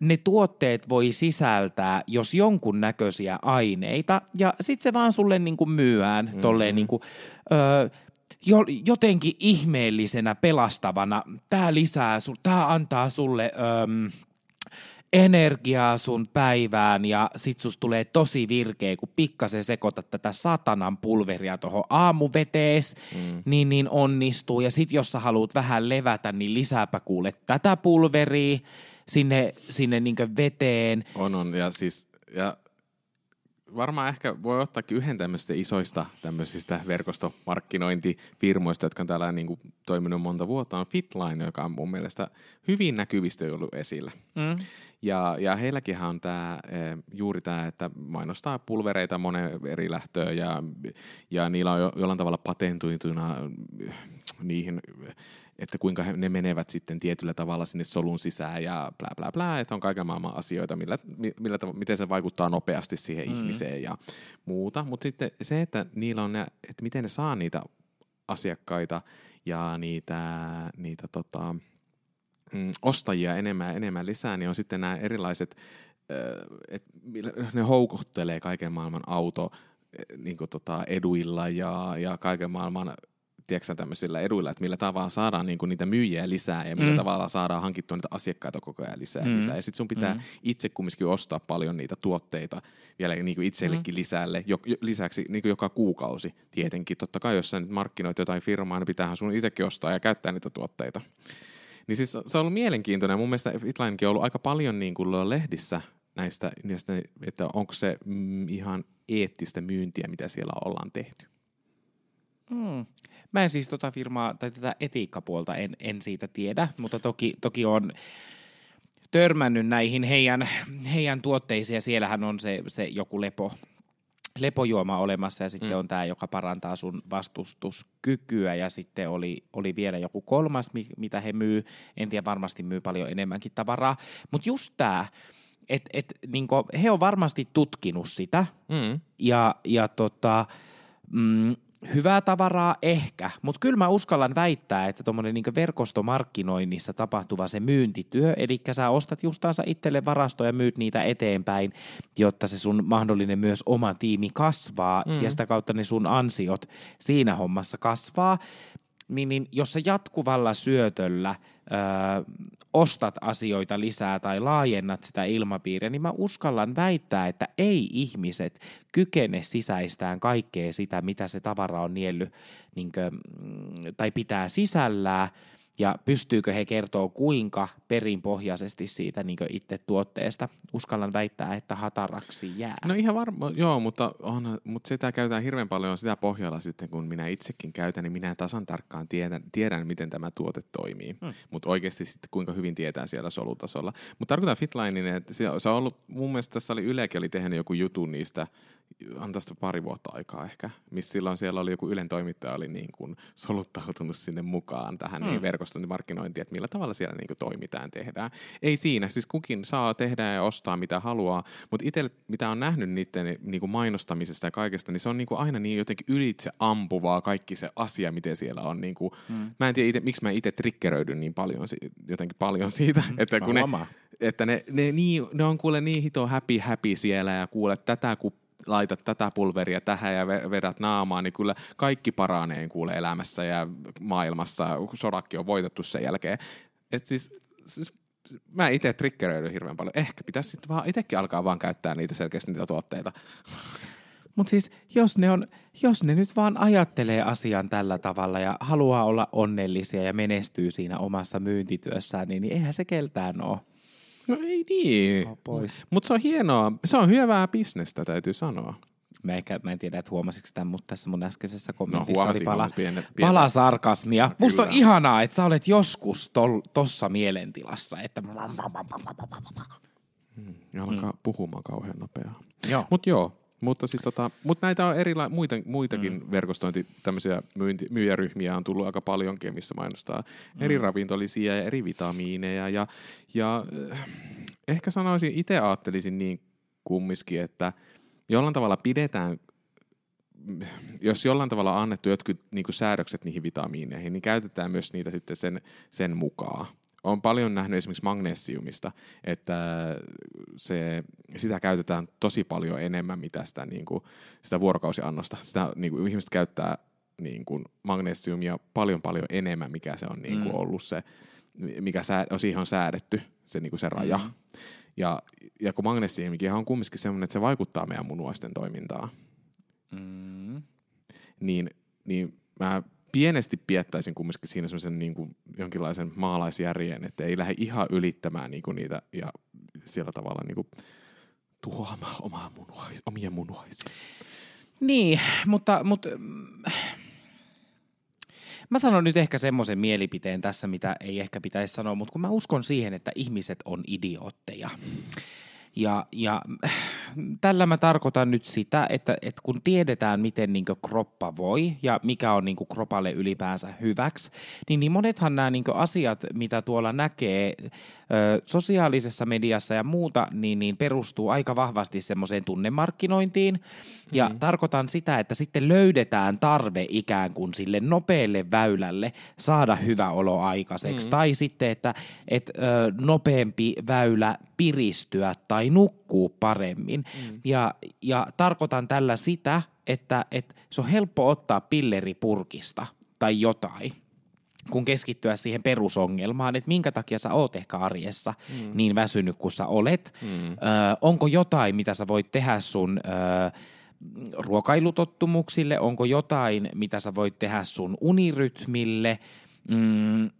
ne tuotteet voi sisältää jos jonkun näköisiä aineita ja sitten se vaan sulle niinku myyään mm-hmm. tolleen niinku, ö, jo, jotenkin ihmeellisenä pelastavana. Tämä lisää, su- tämä antaa sulle öm, energiaa sun päivään ja sit sus tulee tosi virkeä, kun pikkasen sekoitat tätä satanan pulveria tuohon aamuvetees, mm. niin, niin onnistuu. Ja sit jos sä haluat vähän levätä, niin lisääpä kuule tätä pulveria sinne, sinne niin veteen. On, on. Ja siis, ja varmaan ehkä voi ottaakin yhden tämmöistä isoista tämmöisistä verkostomarkkinointifirmoista, jotka on täällä niin kuin toiminut monta vuotta, on Fitline, joka on mun mielestä hyvin näkyvistä ollut esillä. Mm. Ja, ja heilläkin on tämä, juuri tämä, että mainostaa pulvereita monen eri lähtöön ja, ja niillä on jo, jollain tavalla patentoituna niihin, että kuinka he, ne menevät sitten tietyllä tavalla sinne solun sisään ja blä blä blä, että on kaiken maailman asioita, millä, millä tav- miten se vaikuttaa nopeasti siihen mm. ihmiseen ja muuta. Mutta sitten se, että niillä on, ne, että miten ne saa niitä asiakkaita ja niitä, niitä tota, mm, ostajia enemmän ja enemmän lisää, niin on sitten nämä erilaiset, että ne houkuttelee kaiken maailman auto niin tota, eduilla ja, ja kaiken maailman tiedätkö, tämmöisillä eduilla, että millä tavalla saadaan niin kuin, niitä myyjiä lisää ja millä mm. tavalla saadaan hankittua niitä asiakkaita koko ajan lisää Mm. lisää. Ja sitten sun pitää Mm. itse kumminkin ostaa paljon niitä tuotteita vielä niin kuin itsellekin Mm. lisälle, jo, jo, lisäksi niin kuin joka kuukausi tietenkin. Totta kai, jos sä nyt markkinoit jotain firmaa, niin pitäähän sun itsekin ostaa ja käyttää niitä tuotteita. Niin siis se on ollut mielenkiintoinen. Mun mielestä Fitlinekin on ollut aika paljon niin kuin lehdissä näistä, näistä, että onko se mm, ihan eettistä myyntiä, mitä siellä ollaan tehty. Mm. Mä en siis tota firmaa tai tätä etiikkapuolta en, en siitä tiedä, mutta toki, toki on törmännyt näihin heidän, heidän tuotteisiin ja siellähän on se, se joku lepo, lepojuoma olemassa ja sitten Mm. on tämä, joka parantaa sun vastustuskykyä ja sitten oli, oli vielä joku kolmas, mi- mitä he myy. En tiedä, varmasti myy paljon enemmänkin tavaraa. Mutta just tämä, että et, niinku, he on varmasti tutkinut sitä Mm. ja, ja tota, mm, hyvää tavaraa ehkä, mutta kyllä mä uskallan väittää, että tuommoinen niin verkostomarkkinoinnissa tapahtuva se myyntityö, eli sä ostat justaansa itselle varastoja ja myyt niitä eteenpäin, jotta se sun mahdollinen myös oma tiimi kasvaa mm. ja sitä kautta ne sun ansiot siinä hommassa kasvaa, niin, niin jos sä jatkuvalla syötöllä – ö, ostat asioita lisää tai laajennat sitä ilmapiiriä, niin mä uskallan väittää, että ei ihmiset kykene sisäistään kaikkea sitä, mitä se tavara on niellyt niin kuin, mm, tai pitää sisällään – ja pystyykö he kertoa kuinka perinpohjaisesti siitä niin itse tuotteesta. Uskallan väittää, että hataraksi jää. No ihan varma, joo, mutta, on, mutta sitä käytetään hirveän paljon sitä pohjalla sitten, kun minä itsekin käytän, niin minä tasan tarkkaan tiedän, tiedän miten tämä tuote toimii. Hmm. Mutta oikeasti sitten kuinka hyvin tietää siellä solutasolla. Mutta tarkoitan Fitlinein, että se, se on ollut, mun mielestä tässä oli Ylekin oli tehnyt joku jutun niistä, on tästä pari vuotta aikaa ehkä, missä silloin siellä oli joku Ylen toimittaja oli niin kuin soluttautunut sinne mukaan tähän hmm. niin verkostointimarkkinointiin, että millä tavalla siellä niin kuin toimitaan, tehdään. Ei siinä, siis kukin saa tehdä ja ostaa mitä haluaa, mutta itse mitä on nähnyt niiden niin kuin mainostamisesta ja kaikesta, niin se on niin kuin aina niin jotenkin ylitse ampuvaa kaikki se asia, miten siellä on. Niin kuin, hmm. Mä en tiedä, ite, miksi mä itse triggeröidyn niin paljon, jotenkin paljon siitä, hmm. että kun ne, että ne, ne, niin, ne on kuule niin hito happy happy siellä ja kuule tätä kun laitat tätä pulveria tähän ja vedät naamaan, niin kyllä kaikki paranee kuule elämässä ja maailmassa. Sodakki on voitettu sen jälkeen. Et siis, siis mä itse triggeröidyn hirveän paljon. Ehkä pitäisi sitten vaan itsekin alkaa vaan käyttää niitä selkeästi niitä tuotteita. Mutta siis jos ne, on, jos ne nyt vaan ajattelee asian tällä tavalla ja haluaa olla onnellisia ja menestyy siinä omassa myyntityössään, niin, niin eihän se keltään ole. No ei niin. Mutta se on hienoa. Se on hyvää bisnestä, täytyy sanoa. Mä, ehkä, mä en tiedä, että huomasitko tämän, mutta tässä mun äskeisessä no, kommentissa no, oli pala, piene, piene. pala sarkasmia. No, Musta on ihanaa, että sä olet joskus tol, tossa mielentilassa. Että... Hmm, alkaa mm. puhumaan kauhean nopeaa. Mutta joo, mutta siis tota, mut näitä on erila- muita, muitakin mm. verkostointi, tämmöisiä myynti, myyjäryhmiä on tullut aika paljonkin, missä mainostaa mm. eri ravintolisia ja eri vitamiineja. Ja, ja äh, ehkä sanoisin, itse ajattelisin niin kumminkin, että jollain tavalla pidetään jos jollain tavalla on annettu jotkut niin säädökset niihin vitamiineihin, niin käytetään myös niitä sitten sen, sen mukaan on paljon nähnyt esimerkiksi magnesiumista, että se, sitä käytetään tosi paljon enemmän, mitä sitä, niin kuin, sitä vuorokausiannosta. Sitä niin kuin, ihmiset käyttää niin kuin, magnesiumia paljon paljon enemmän, mikä se on niin kuin, mm. ollut se, mikä sää, on siihen on säädetty, se, niin kuin se raja. Mm. Ja, ja kun magnesiumikin on kumminkin sellainen, että se vaikuttaa meidän munuaisten toimintaan, mm. niin, niin mä pienesti piettäisin kumminkin siinä semmoisen niin kuin jonkinlaisen maalaisjärjen, että ei lähde ihan ylittämään niin kuin niitä ja sillä tavalla niin kuin tuhoamaan omaa munuais, omia munuaisia. Niin, mutta, mutta mä sanon nyt ehkä semmoisen mielipiteen tässä, mitä ei ehkä pitäisi sanoa, mutta kun mä uskon siihen, että ihmiset on idiootteja. Ja, ja tällä mä tarkoitan nyt sitä, että, että kun tiedetään, miten niin kroppa voi ja mikä on niin kropalle ylipäänsä hyväksi, niin, niin monethan nämä niin asiat, mitä tuolla näkee ö, sosiaalisessa mediassa ja muuta, niin, niin perustuu aika vahvasti semmoiseen tunnemarkkinointiin. Ja mm. tarkoitan sitä, että sitten löydetään tarve ikään kuin sille nopealle väylälle saada hyvä olo aikaiseksi. Mm. Tai sitten, että et, ö, nopeampi väylä piristyä tai nukkuu paremmin. Mm. Ja, ja tarkoitan tällä sitä, että, että se on helppo ottaa pilleripurkista tai jotain kun keskittyä siihen perusongelmaan, että minkä takia sä oot ehkä arjessa mm. niin väsynyt kuin sä olet. Mm. Ö, onko jotain, mitä sä voit tehdä sun ö, ruokailutottumuksille, onko jotain, mitä sä voit tehdä sun unirytmille, mm,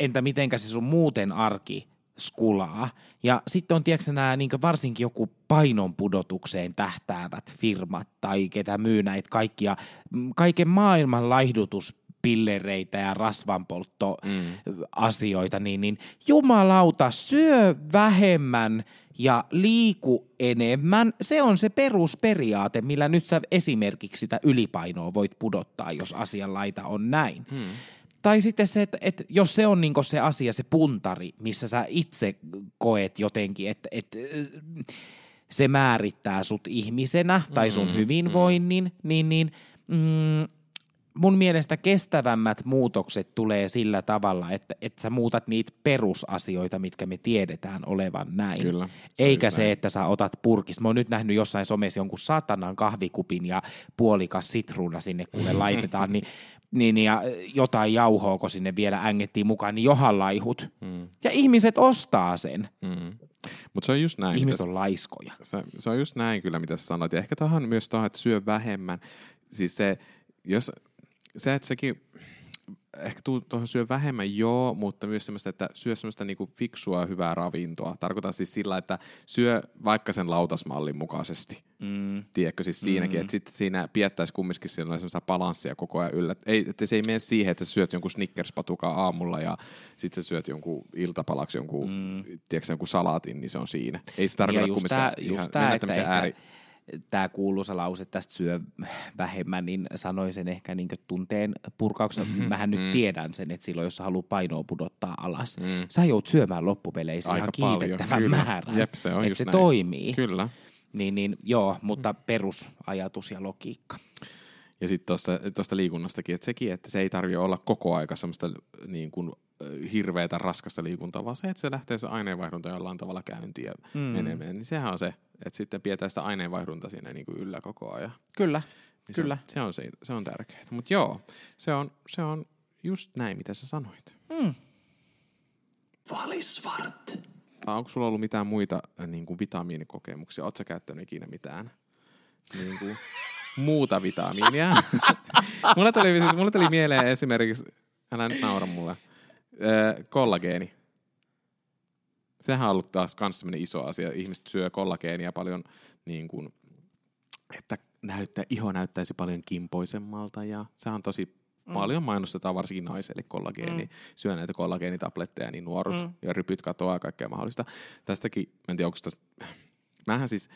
entä mitenkä se sun muuten arki skulaa. Ja sitten on tiedätkö, nämä niin varsinkin joku painon pudotukseen tähtäävät firmat tai ketä myy näitä kaikkia, mm, kaiken maailman laihdutus pillereitä ja rasvanpolttoasioita, mm. niin, niin jumalauta, syö vähemmän ja liiku enemmän. Se on se perusperiaate, millä nyt sä esimerkiksi sitä ylipainoa voit pudottaa, jos asianlaita on näin. Mm. Tai sitten se, että, että jos se on niin se asia, se puntari, missä sä itse koet jotenkin, että, että se määrittää sut ihmisenä tai sun mm, hyvinvoinnin, mm. niin, niin mm, mun mielestä kestävämmät muutokset tulee sillä tavalla, että, että sä muutat niitä perusasioita, mitkä me tiedetään olevan näin. Kyllä, se Eikä se, näin. että sä otat purkista. Mä oon nyt nähnyt jossain somessa jonkun satanan kahvikupin ja puolikas sitruuna sinne, kun ne laitetaan, niin, niin, ja jotain jauhoa, kun sinne vielä ängettiin mukaan, niin johan laihut. Mm, Ja ihmiset ostaa sen. mm. Mutta se on just näin. Ihmiset on laiskoja. se, se on just näin kyllä, mitä sä sanoit. Ja ehkä tähän myös tuohon, että syö vähemmän. Siis se, jos, se, että sekin, ehkä tuu tuohon syö vähemmän, joo, mutta myös semmoista, että syö semmoista niinku fiksua, hyvää ravintoa. Tarkoitan siis sillä, että syö vaikka sen lautasmallin mukaisesti. Mm. Tiedätkö, siis siinäkin, mm-hmm. että sitten siinä piettäisi kumminkin sillä semmoista balanssia koko ajan yllä. Ei, että se ei mene siihen, että sä syöt jonkun Snickers-patukan aamulla ja sitten sä syöt jonkun iltapalaksi jonkun, mm. tiedätkö, jonkun salaatin, niin se on siinä. Ei se tarkoita just kumminkaan tää, ihan just tää, mennä että ääri... tämä kuuluisa lause tästä syö vähemmän, niin sanoin sen ehkä niin tunteen purkauksena. Mhm, Mähän mm. nyt tiedän sen, että silloin jos sä haluat painoa pudottaa alas, Mm. sä joudut syömään loppupeleissä Aika ihan kiitettävän määrän, Jep, se on että se näin. toimii. Kyllä. Niin, niin, joo, mutta perusajatus ja logiikka. Ja sitten tuosta liikunnastakin, että sekin, että se ei tarvitse olla koko aika semmoista niin kuin, hirveätä raskasta liikuntaa, vaan se, että se lähtee se aineenvaihdunta jollain tavalla käyntiin ja Mm. menemään, niin sehän on se, että sitten pidetään sitä aineenvaihdunta siinä niin kuin yllä koko ajan. Kyllä, Niin Kyllä. Se, se, on, se, se on tärkeää. Mutta joo, se on, se on just näin, mitä sä sanoit. Mm. Valisvart. Onko sulla ollut mitään muita äh, niin kuin vitamiinikokemuksia? Oletko sä käyttänyt ikinä mitään niin kuin, muuta vitamiinia? mulle, tuli, siis, mulle tuli mieleen esimerkiksi, älä nyt naura mulle, äh, kollageeni. Sehän on ollut taas sellainen iso asia. Ihmiset syö kollageenia paljon, niin kuin, että näyttää, iho näyttäisi paljon kimpoisemmalta ja se on tosi mm. paljon mainostetaan varsinkin naiselle kollageeni. Mm. Syö näitä kollageenitabletteja, niin nuorut mm. ja rypyt katoaa ja kaikkea mahdollista. Tästäkin, mä en tiedä, onko tästä, mähän siis,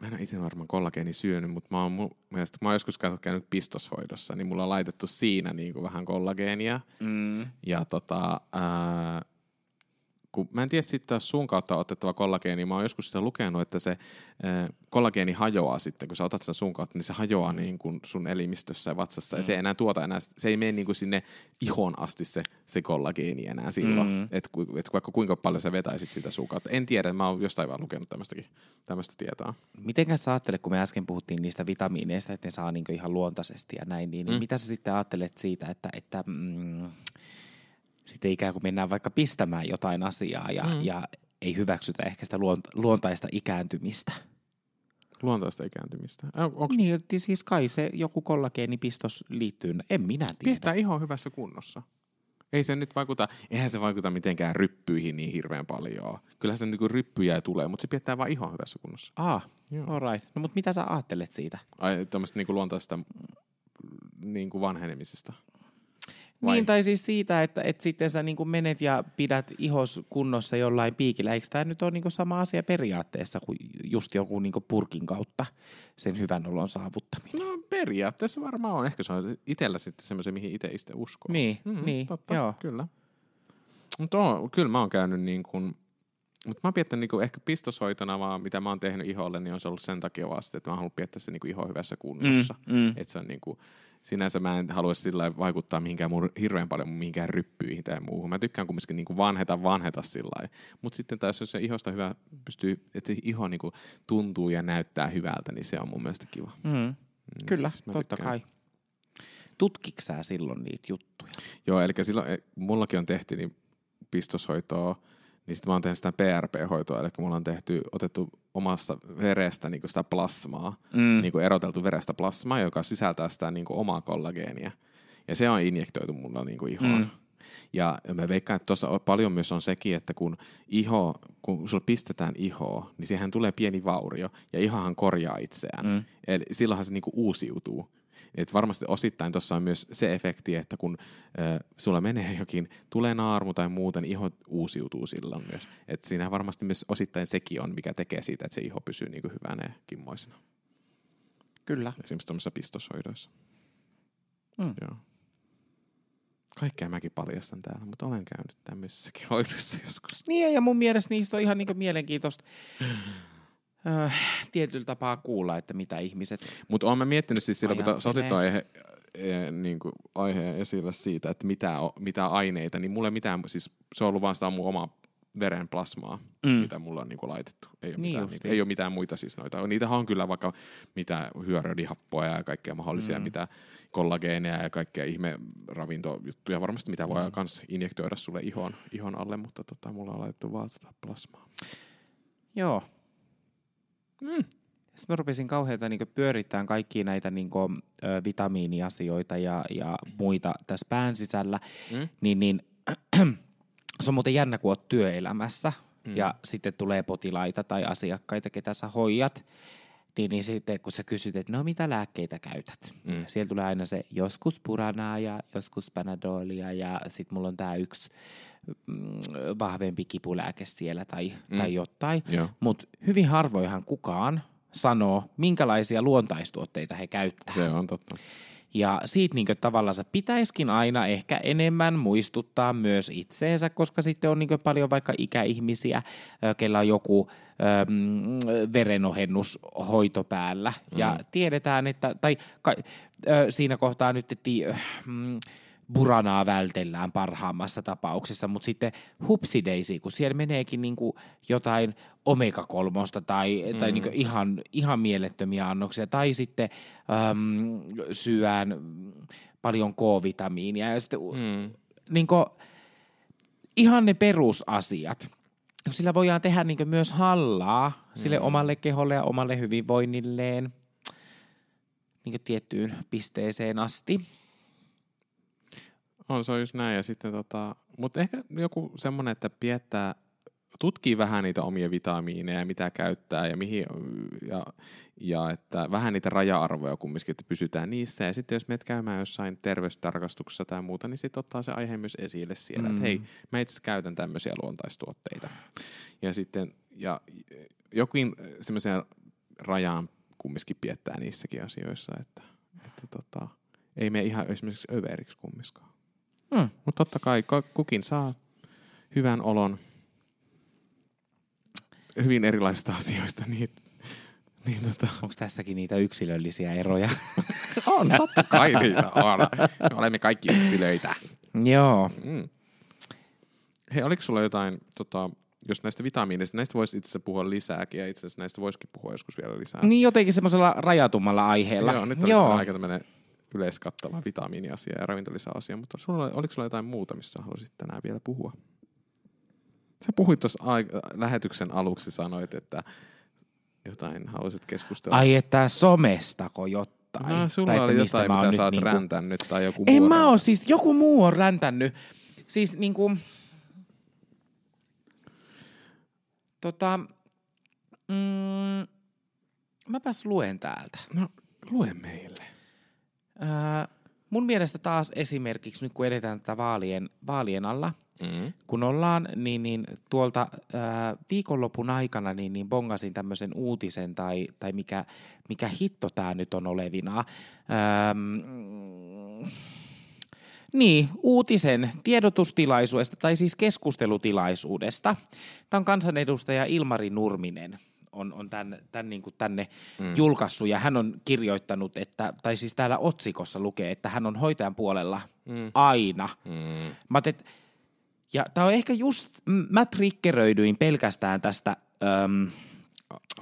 mä en itse varmaan kollageeni syönyt, mutta mä oon, mun mielestä, kun mä oon joskus käynyt pistoshoidossa, niin mulla on laitettu siinä niin kuin vähän kollageenia. Mm. Ja tota, ää, kun mä en tiedä sitten taas sun kautta otettava kollageeni, mä oon joskus sitä lukenut, että se ää, kollageeni hajoaa sitten, kun sä otat sitä sun kautta, niin se hajoaa niin kuin sun elimistössä ja vatsassa, mm. ja se ei enää tuota enää, se ei mene niin kuin sinne ihon asti se, se kollageeni enää silloin, Mm. mm. että et vaikka kuinka paljon sä vetäisit sitä sun kautta. En tiedä, mä oon jostain vaan lukenut tämmöistäkin, tämmöistä tietoa. Mitenkäs sä ajattelet, kun me äsken puhuttiin niistä vitamiineista, että ne saa niin ihan luontaisesti ja näin, niin, niin Mm. mitä sä sitten ajattelet siitä, että, että mm, sitten ikään kuin mennään vaikka pistämään jotain asiaa ja, Mm. ja ei hyväksytä ehkä sitä luont- luontaista ikääntymistä? Luontaista ikääntymistä. Onko Niin, että siis kai se joku kollageenipistos liittyy, en minä tiedä. pidetään iho hyvässä kunnossa? Ei se nyt vaikuta, eihän se vaikuta mitenkään ryppyihin niin hirveän paljon. Kyllä se niinku ryppyjä tulee, mutta se pidetään vaan ihon hyvässä kunnossa. Ah, Joo. all right. No mutta mitä sä ajattelet siitä? Ai tämmöistä niinku luontaista niinku vanhenemisesta. Vai? Niin, tai siis siitä, että, että sitten sä niin menet ja pidät ihos kunnossa jollain piikillä. Eikö tämä nyt ole niin sama asia periaatteessa kuin just joku niin purkin kautta sen hyvän olon saavuttaminen? No periaatteessa varmaan on. Ehkä se on itsellä sitten semmoisen, mihin itse itse uskoo. Niin, Mm, niin, totta, joo. kyllä. Mutta kyllä mä oon käynyt niin kuin, mutta mä oon piettänyt niinku ehkä pistoshoitona vaan, mitä mä oon tehnyt iholle, niin on se ollut sen takia vasta, että mä haluan piettää se niinku iho hyvässä kunnossa. Mm, mm. Että se on niinku, sinänsä mä en halua sillä vaikuttaa mihinkään mun, hirveän paljon mihinkään ryppyihin tai muuhun. Mä tykkään kumminkin niinku vanheta, vanheta sillä. Mutta sitten taas jos se ihosta hyvä pystyy, että se iho niinku tuntuu ja näyttää hyvältä, niin se on mun mielestä kiva. Mm. Mm, Kyllä, mä totta tykkään. kai. Tutkiksää silloin niitä juttuja? Joo, eli silloin, eh, mullakin on tehty niin pistoshoitoa, niin sitten mä oon tehnyt sitä PRP-hoitoa, eli mulla on tehty, otettu omasta verestä niin sitä plasmaa, Mm. niin eroteltu verestä plasmaa, joka sisältää sitä niin omaa kollageenia. Ja se on injektoitu mulla niin ihoon. Mm. Ja mä veikkaan, että tuossa paljon myös on sekin, että kun iho, kun sulla pistetään ihoa, niin siihen tulee pieni vaurio, ja ihohan korjaa itseään. Mm. Eli silloinhan se niinku uusiutuu. Et varmasti osittain tuossa on myös se efekti, että kun äh, sulla menee jokin, tulee naarmu tai muuten, niin iho uusiutuu silloin myös. Et siinä varmasti myös osittain sekin on, mikä tekee siitä, että se iho pysyy niinku hyvänä ja kimmoisena. Kyllä. Esimerkiksi tuommoisissa pistoshoidoissa. Mm. Joo. Kaikkea mäkin paljastan täällä, mutta olen käynyt tämmöisessäkin hoidossa joskus. Niin, ja mun mielestä niistä on ihan niin mielenkiintoista äh, tietyllä tapaa kuulla, että mitä ihmiset... Mutta olen mä miettinyt siis silloin, kun sä otit aihe, e, niin kuin aiheen esille siitä, että mitä, o- mitä aineita, niin mulla ei mitään, siis se on ollut vaan sitä mun omaa verenplasmaa, mm. mitä mulla on niin kuin laitettu. Ei ole, Niin mitään, justiin. ei ole mitään muita siis noita. Niitähän on kyllä vaikka mitä hyörödihappoja ja kaikkea mahdollisia, mm. mitä kollageeneja ja kaikkea ihme ravintojuttuja varmasti, mitä voi myös injektoida sulle ihon, ihon alle, mutta tota, mulla on laitettu vaan tota plasmaa. Joo. Mm. Sitten mä rupesin kauheita niin pyörittämään kaikkia näitä niin kuin, ö, vitamiiniasioita ja, ja muita tässä pään sisällä, Mm. niin, niin se on muuten jännä, kun oot työelämässä mm. ja sitten tulee potilaita tai asiakkaita, ketä sä hoidat, niin, niin sitten kun sä kysyt, että no mitä lääkkeitä käytät? Mm. Siellä tulee aina se joskus puranaa ja joskus panadolia ja sitten mulla on tää yksi mm, vahvempi kipulääke siellä tai, mm. tai jotain. Mutta hyvin harvoinhan kukaan sanoo, minkälaisia luontaistuotteita he käyttää. Se on totta. Ja siitä niin tavallaan pitäisikin aina ehkä enemmän muistuttaa myös itseensä, koska sitten on niin paljon vaikka ikäihmisiä, ö, kellä on joku ö, mm, verenohennushoito päällä. Mm. Ja tiedetään, että, tai ka, ö, siinä kohtaa nyt, että mm, buranaa vältellään parhaimmassa tapauksessa, mutta sitten hupsideisi, kun siellä meneekin niin kuin jotain omega-kolmosta tai, mm. tai niin ihan, ihan mielettömiä annoksia, tai sitten äm, syön paljon K-vitamiinia ja sitten mm. niin kuin, ihan ne perusasiat. Sillä voidaan tehdä niin myös hallaa sille mm. omalle keholle ja omalle hyvinvoinnilleen niin tiettyyn pisteeseen asti. On, se on just näin. Ja sitten tota, mutta ehkä joku semmoinen, että piettää, tutkii vähän niitä omia vitamiineja, mitä käyttää ja mihin, ja, ja että vähän niitä raja-arvoja kumminkin, että pysytään niissä. Ja sitten jos menet käymään jossain terveystarkastuksessa tai muuta, niin sitten ottaa se aihe myös esille siellä, mm. että hei, mä itse käytän tämmöisiä luontaistuotteita. Ja sitten, ja jokin semmoisen rajaan kumminkin piettää niissäkin asioissa, että, että tota, ei me ihan esimerkiksi överiksi kummiskaan. Mm. Mutta totta kai kukin saa hyvän olon hyvin erilaisista asioista, niin, niin tota... Onko tässäkin niitä yksilöllisiä eroja? on, totta kai niitä on. Me olemme kaikki yksilöitä. Joo. Mm. Hei, oliko sulla jotain, tota, jos näistä vitamiineista, näistä voisi itse puhua lisääkin, ja itse asiassa näistä voisikin puhua joskus vielä lisää. Niin jotenkin semmoisella rajatummalla aiheella. Joo, nyt oli Joo. aika tämmöinen yleiskattava vitamiiniasia ja ravintolisäasia, mutta sulla, oliko sulla jotain muuta, mistä haluaisit tänään vielä puhua? Sä puhuit tuossa lähetyksen aluksi, sanoit, että jotain haluaisit keskustella. Ai että somestako jotain? No, sulla tai oli jotain, mä mitä sä oot niinku- räntänyt tai joku En muu mä räntänyt. oo, siis joku muu on räntänyt. Siis niinku... Tota... Mm, mäpäs luen täältä. No, lue meille. Ää, mun mielestä taas esimerkiksi nyt kun edetään tätä vaalien, vaalien alla, Mm. kun ollaan, niin, niin tuolta ää, viikonlopun aikana niin, niin bongasin tämmöisen uutisen tai, tai mikä, mikä hitto tämä nyt on olevina. Ähm, niin, uutisen tiedotustilaisuudesta tai siis keskustelutilaisuudesta. Tämä on kansanedustaja Ilmari Nurminen on, on tämän, tämän niin kuin tänne mm. julkaissut ja hän on kirjoittanut, että, tai siis täällä otsikossa lukee, että hän on hoitajan puolella mm. aina. Mm. Mä et, ja tämä on ehkä just, mä triggeröidyin pelkästään tästä äm,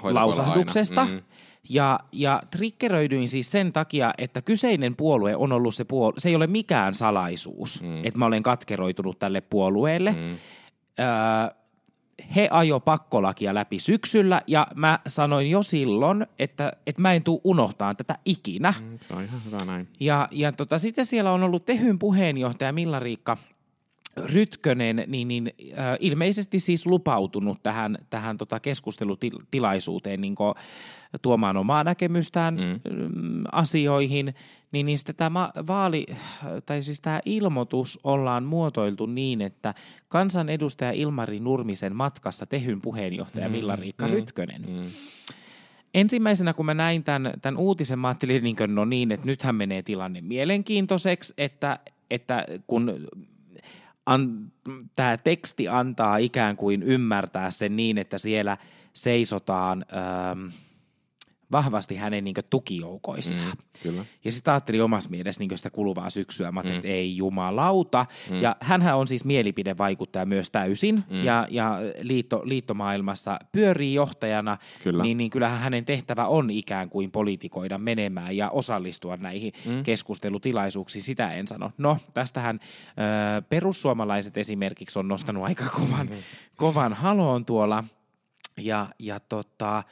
lausahduksesta. Mm. Ja, ja triggeröidyin siis sen takia, että kyseinen puolue on ollut se puolue, se ei ole mikään salaisuus, mm. että mä olen katkeroitunut tälle puolueelle. Mm. Öö, he ajo pakkolakia läpi syksyllä ja mä sanoin jo silloin, että, että mä en tule unohtamaan tätä ikinä. Mm, Se on ihan hyvä näin. Ja, ja tota, sitten siellä on ollut Tehyn puheenjohtaja Milla-Riikka Rytkönen, niin, niin äh, ilmeisesti siis lupautunut tähän, tähän tota keskustelutilaisuuteen niin tuomaan omaa näkemystään mm. asioihin, niin, niin sitten tämä vaali, tai siis tämä ilmoitus ollaan muotoiltu niin, että kansanedustaja Ilmari Nurmisen matkassa Tehyn puheenjohtaja mm. Milla-Riikka mm. Rytkönen. Mm. Ensimmäisenä, kun mä näin tämän, tämän uutisen, mä ajattelin, niin kuin, no niin, että nythän menee tilanne mielenkiintoiseksi, että, että kun an, tämä teksti antaa ikään kuin ymmärtää sen niin, että siellä seisotaan ähm, vahvasti hänen niin tukijoukoissaan. Mm, kyllä. Ja sitten ajattelin omassa mielessä niin sitä kuluvaa syksyä, mä mm. että ei jumalauta. Mm. Ja hänhän on siis mielipidevaikuttaja myös täysin, mm. ja, ja liitto, liittomaailmassa pyörii johtajana, Kyllä. Niin, niin kyllähän hänen tehtävä on ikään kuin politikoida menemään ja osallistua näihin mm. keskustelutilaisuuksiin, sitä en sano. No, tästähän ö, perussuomalaiset esimerkiksi on nostanut aika kovan, mm. kovan haloon tuolla, ja, ja tota,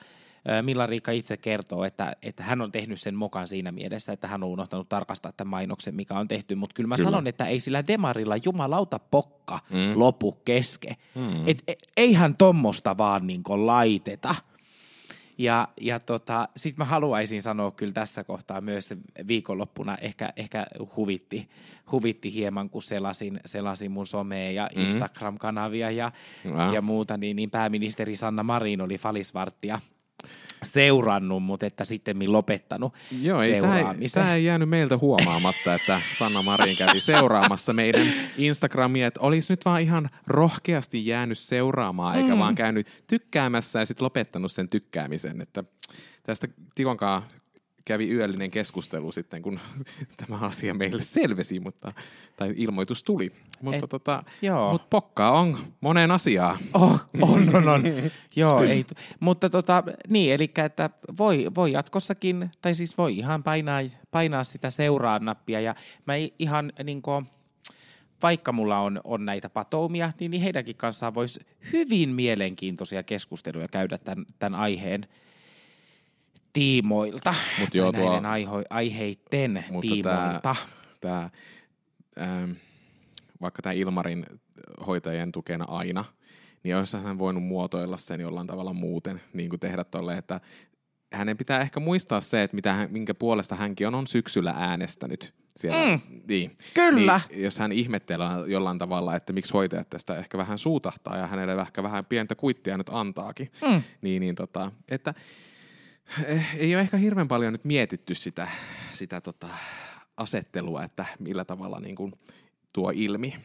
Milla Riikka itse kertoo, että, että hän on tehnyt sen mokan siinä mielessä, että hän on unohtanut tarkastaa tämän mainoksen, mikä on tehty. Mutta kyllä mä kyllä. sanon, että ei sillä demarilla jumalauta pokka mm. lopu keske. Mm. Et, et, eihän tommosta vaan niin laiteta. Ja, ja tota, sitten mä haluaisin sanoa kyllä tässä kohtaa myös viikonloppuna ehkä, ehkä huvitti, huvitti hieman, kun selasin, selasin mun somea ja mm. Instagram-kanavia ja, ja. ja muuta, niin, niin pääministeri Sanna Marin oli falisvarttia seurannut, mutta että sitten lopettanut Joo, ei, tämä, ei, tämä ei jäänyt meiltä huomaamatta, että Sanna Marin kävi seuraamassa meidän Instagramia, että olisi nyt vaan ihan rohkeasti jäänyt seuraamaan, eikä mm. vaan käynyt tykkäämässä ja sitten lopettanut sen tykkäämisen, että tästä Tikonkaan kävi yöllinen keskustelu sitten, kun tämä asia meille selvisi, mutta, tai ilmoitus tuli. Mutta Et, tota, joo. mut pokkaa on moneen asiaan. Oh, on, on, on. joo, ei, mutta tota, niin, eli että voi, voi jatkossakin, tai siis voi ihan painaa, painaa sitä seuraa nappia, ja mä ihan niin kuin, vaikka mulla on, on näitä patoumia, niin, niin heidänkin kanssaan voisi hyvin mielenkiintoisia keskusteluja käydä tämän, tämän aiheen tiimoilta. Mut joo, tuo, näiden aiho, aiheiden mutta tiimoilta. Tää, tää, ähm, vaikka tämä Ilmarin hoitajien tukena aina, niin olisi hän voinut muotoilla sen jollain tavalla muuten, niin kuin tehdä tolle, että hänen pitää ehkä muistaa se, että mitä hän, minkä puolesta hänkin on, on syksyllä äänestänyt. Siellä. Mm, niin. Kyllä. Niin, jos hän ihmettelee jollain tavalla, että miksi hoitajat tästä ehkä vähän suutahtaa ja hänelle ehkä vähän pientä kuittia nyt antaakin, mm. niin, niin tota, että ei ole ehkä hirveän paljon nyt mietitty sitä, sitä tota asettelua, että millä tavalla niin kuin tuo ilmi.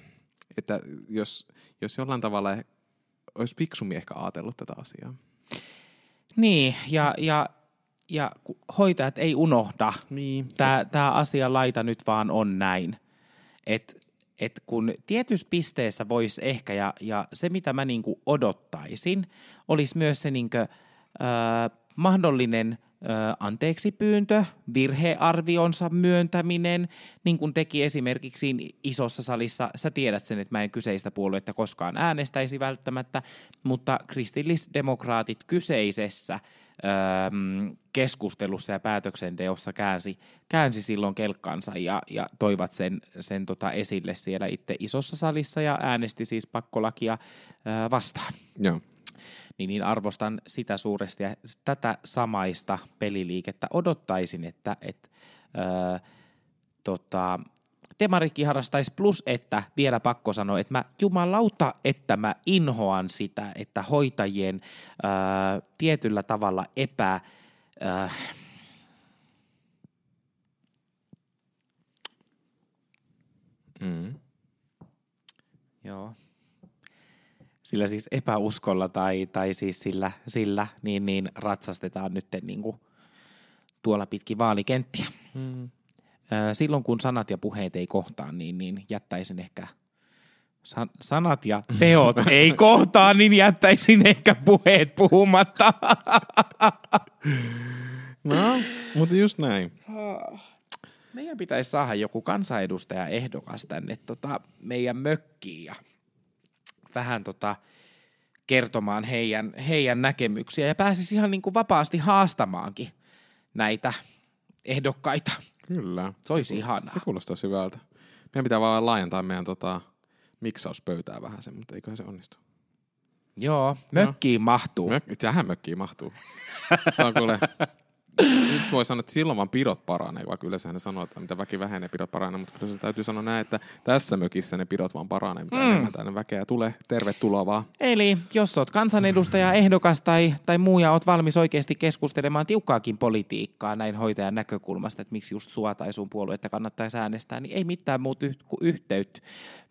Että jos, jos jollain tavalla olisi fiksummin ehkä ajatellut tätä asiaa. Niin, ja, ja, ja hoitajat ei unohda. Niin, tämä, tämä asia laita nyt vaan on näin. Että et kun tietyssä pisteessä voisi ehkä, ja, ja se mitä mä niinku odottaisin, olisi myös se niinku, öö, mahdollinen anteeksipyyntö, virhearvionsa myöntäminen, niin kuin teki esimerkiksi isossa salissa. Sä tiedät sen, että mä en kyseistä puoluetta koskaan äänestäisi välttämättä, mutta kristillisdemokraatit kyseisessä ö, keskustelussa ja päätöksenteossa käänsi, käänsi silloin kelkkansa ja, ja toivat sen, sen tota esille siellä itse isossa salissa ja äänesti siis pakkolakia ö, vastaan. Joo niin, niin arvostan sitä suuresti ja tätä samaista peliliikettä odottaisin, että et, öö, tota, Demarikki harrastaisi plus, että vielä pakko sanoa, että mä jumalauta, että mä inhoan sitä, että hoitajien öö, tietyllä tavalla epä... Öö, mm. Joo sillä siis epäuskolla tai, tai siis sillä, sillä niin, niin ratsastetaan nyt niin kuin tuolla pitkin vaalikenttiä. Hmm. Silloin kun sanat ja puheet ei kohtaa, niin, niin jättäisin ehkä san, sanat ja teot ei kohtaa, niin jättäisin ehkä puheet puhumatta. no, mutta just näin. Meidän pitäisi saada joku kansanedustaja ehdokas tänne tota, meidän mökkiin ja vähän tota, kertomaan heidän, heidän näkemyksiä ja pääsisi ihan niin kuin vapaasti haastamaankin näitä ehdokkaita. Kyllä. Se olisi se, ihanaa. Se kuulostaa hyvältä. Meidän pitää vaan laajentaa meidän tota, miksauspöytää vähän sen, mutta eiköhän se onnistu. Joo, mökkiin no. mahtuu. Mök- tähän mökkiin mahtuu. Se on kuule nyt voi sanoa, että silloin vaan pidot paranee, vaikka yleensä ne sanoo, että mitä väki vähenee, pidot paranee, mutta kyllä se täytyy sanoa näin, että tässä mökissä ne pidot vaan paranee, mitä mm. enemmän tänne väkeä tulee. Tervetuloa vaan. Eli jos oot kansanedustaja, ehdokas tai, tai muu ja oot valmis oikeasti keskustelemaan tiukkaakin politiikkaa näin hoitajan näkökulmasta, että miksi just sua tai sun puoluetta kannattaisi äänestää, niin ei mitään muuta yhteyttä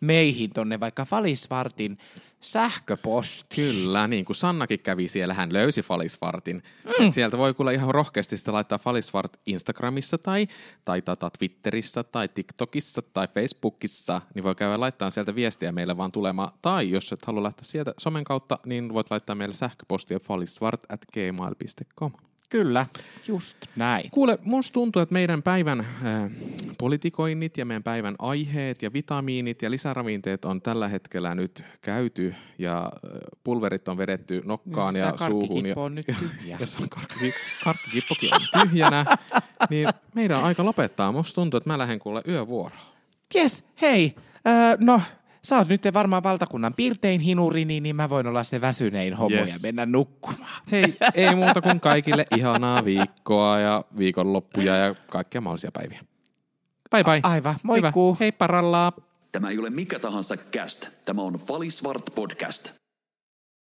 meihin tonne vaikka Falisvartin sähköposti. Kyllä, niin kuin Sannakin kävi siellä, hän löysi Falisvartin. Mm. Sieltä voi kuulla ihan rohkeasti sitten laittaa Falisvart Instagramissa tai, tai tata Twitterissä tai TikTokissa tai Facebookissa, niin voi käydä laittaa sieltä viestiä meille vaan tulemaan. Tai jos et halua lähteä sieltä somen kautta, niin voit laittaa meille sähköpostia falisvart at gmail.com. Kyllä, just näin. Kuule, musta tuntuu, että meidän päivän äh, politikoinnit ja meidän päivän aiheet ja vitamiinit ja lisäravinteet on tällä hetkellä nyt käyty ja äh, pulverit on vedetty nokkaan ja, Sitä suuhun. Ja, on nyt tyhjä. ja karkki, karkkikippokin on tyhjänä, niin meidän on aika lopettaa. Musta tuntuu, että mä lähden kuule yövuoroon. Jes, hei, öö, no sä oot nyt varmaan valtakunnan piirtein hinuri, niin, niin mä voin olla se väsynein homo Yes. ja mennä nukkumaan. Hei, ei muuta kuin kaikille ihanaa viikkoa ja viikonloppuja ja kaikkia mahdollisia päiviä. Bye bye. Aivan, Hyvä. moikkuu. Hei parallaa. Tämä ei ole mikä tahansa cast. Tämä on Falisvart podcast.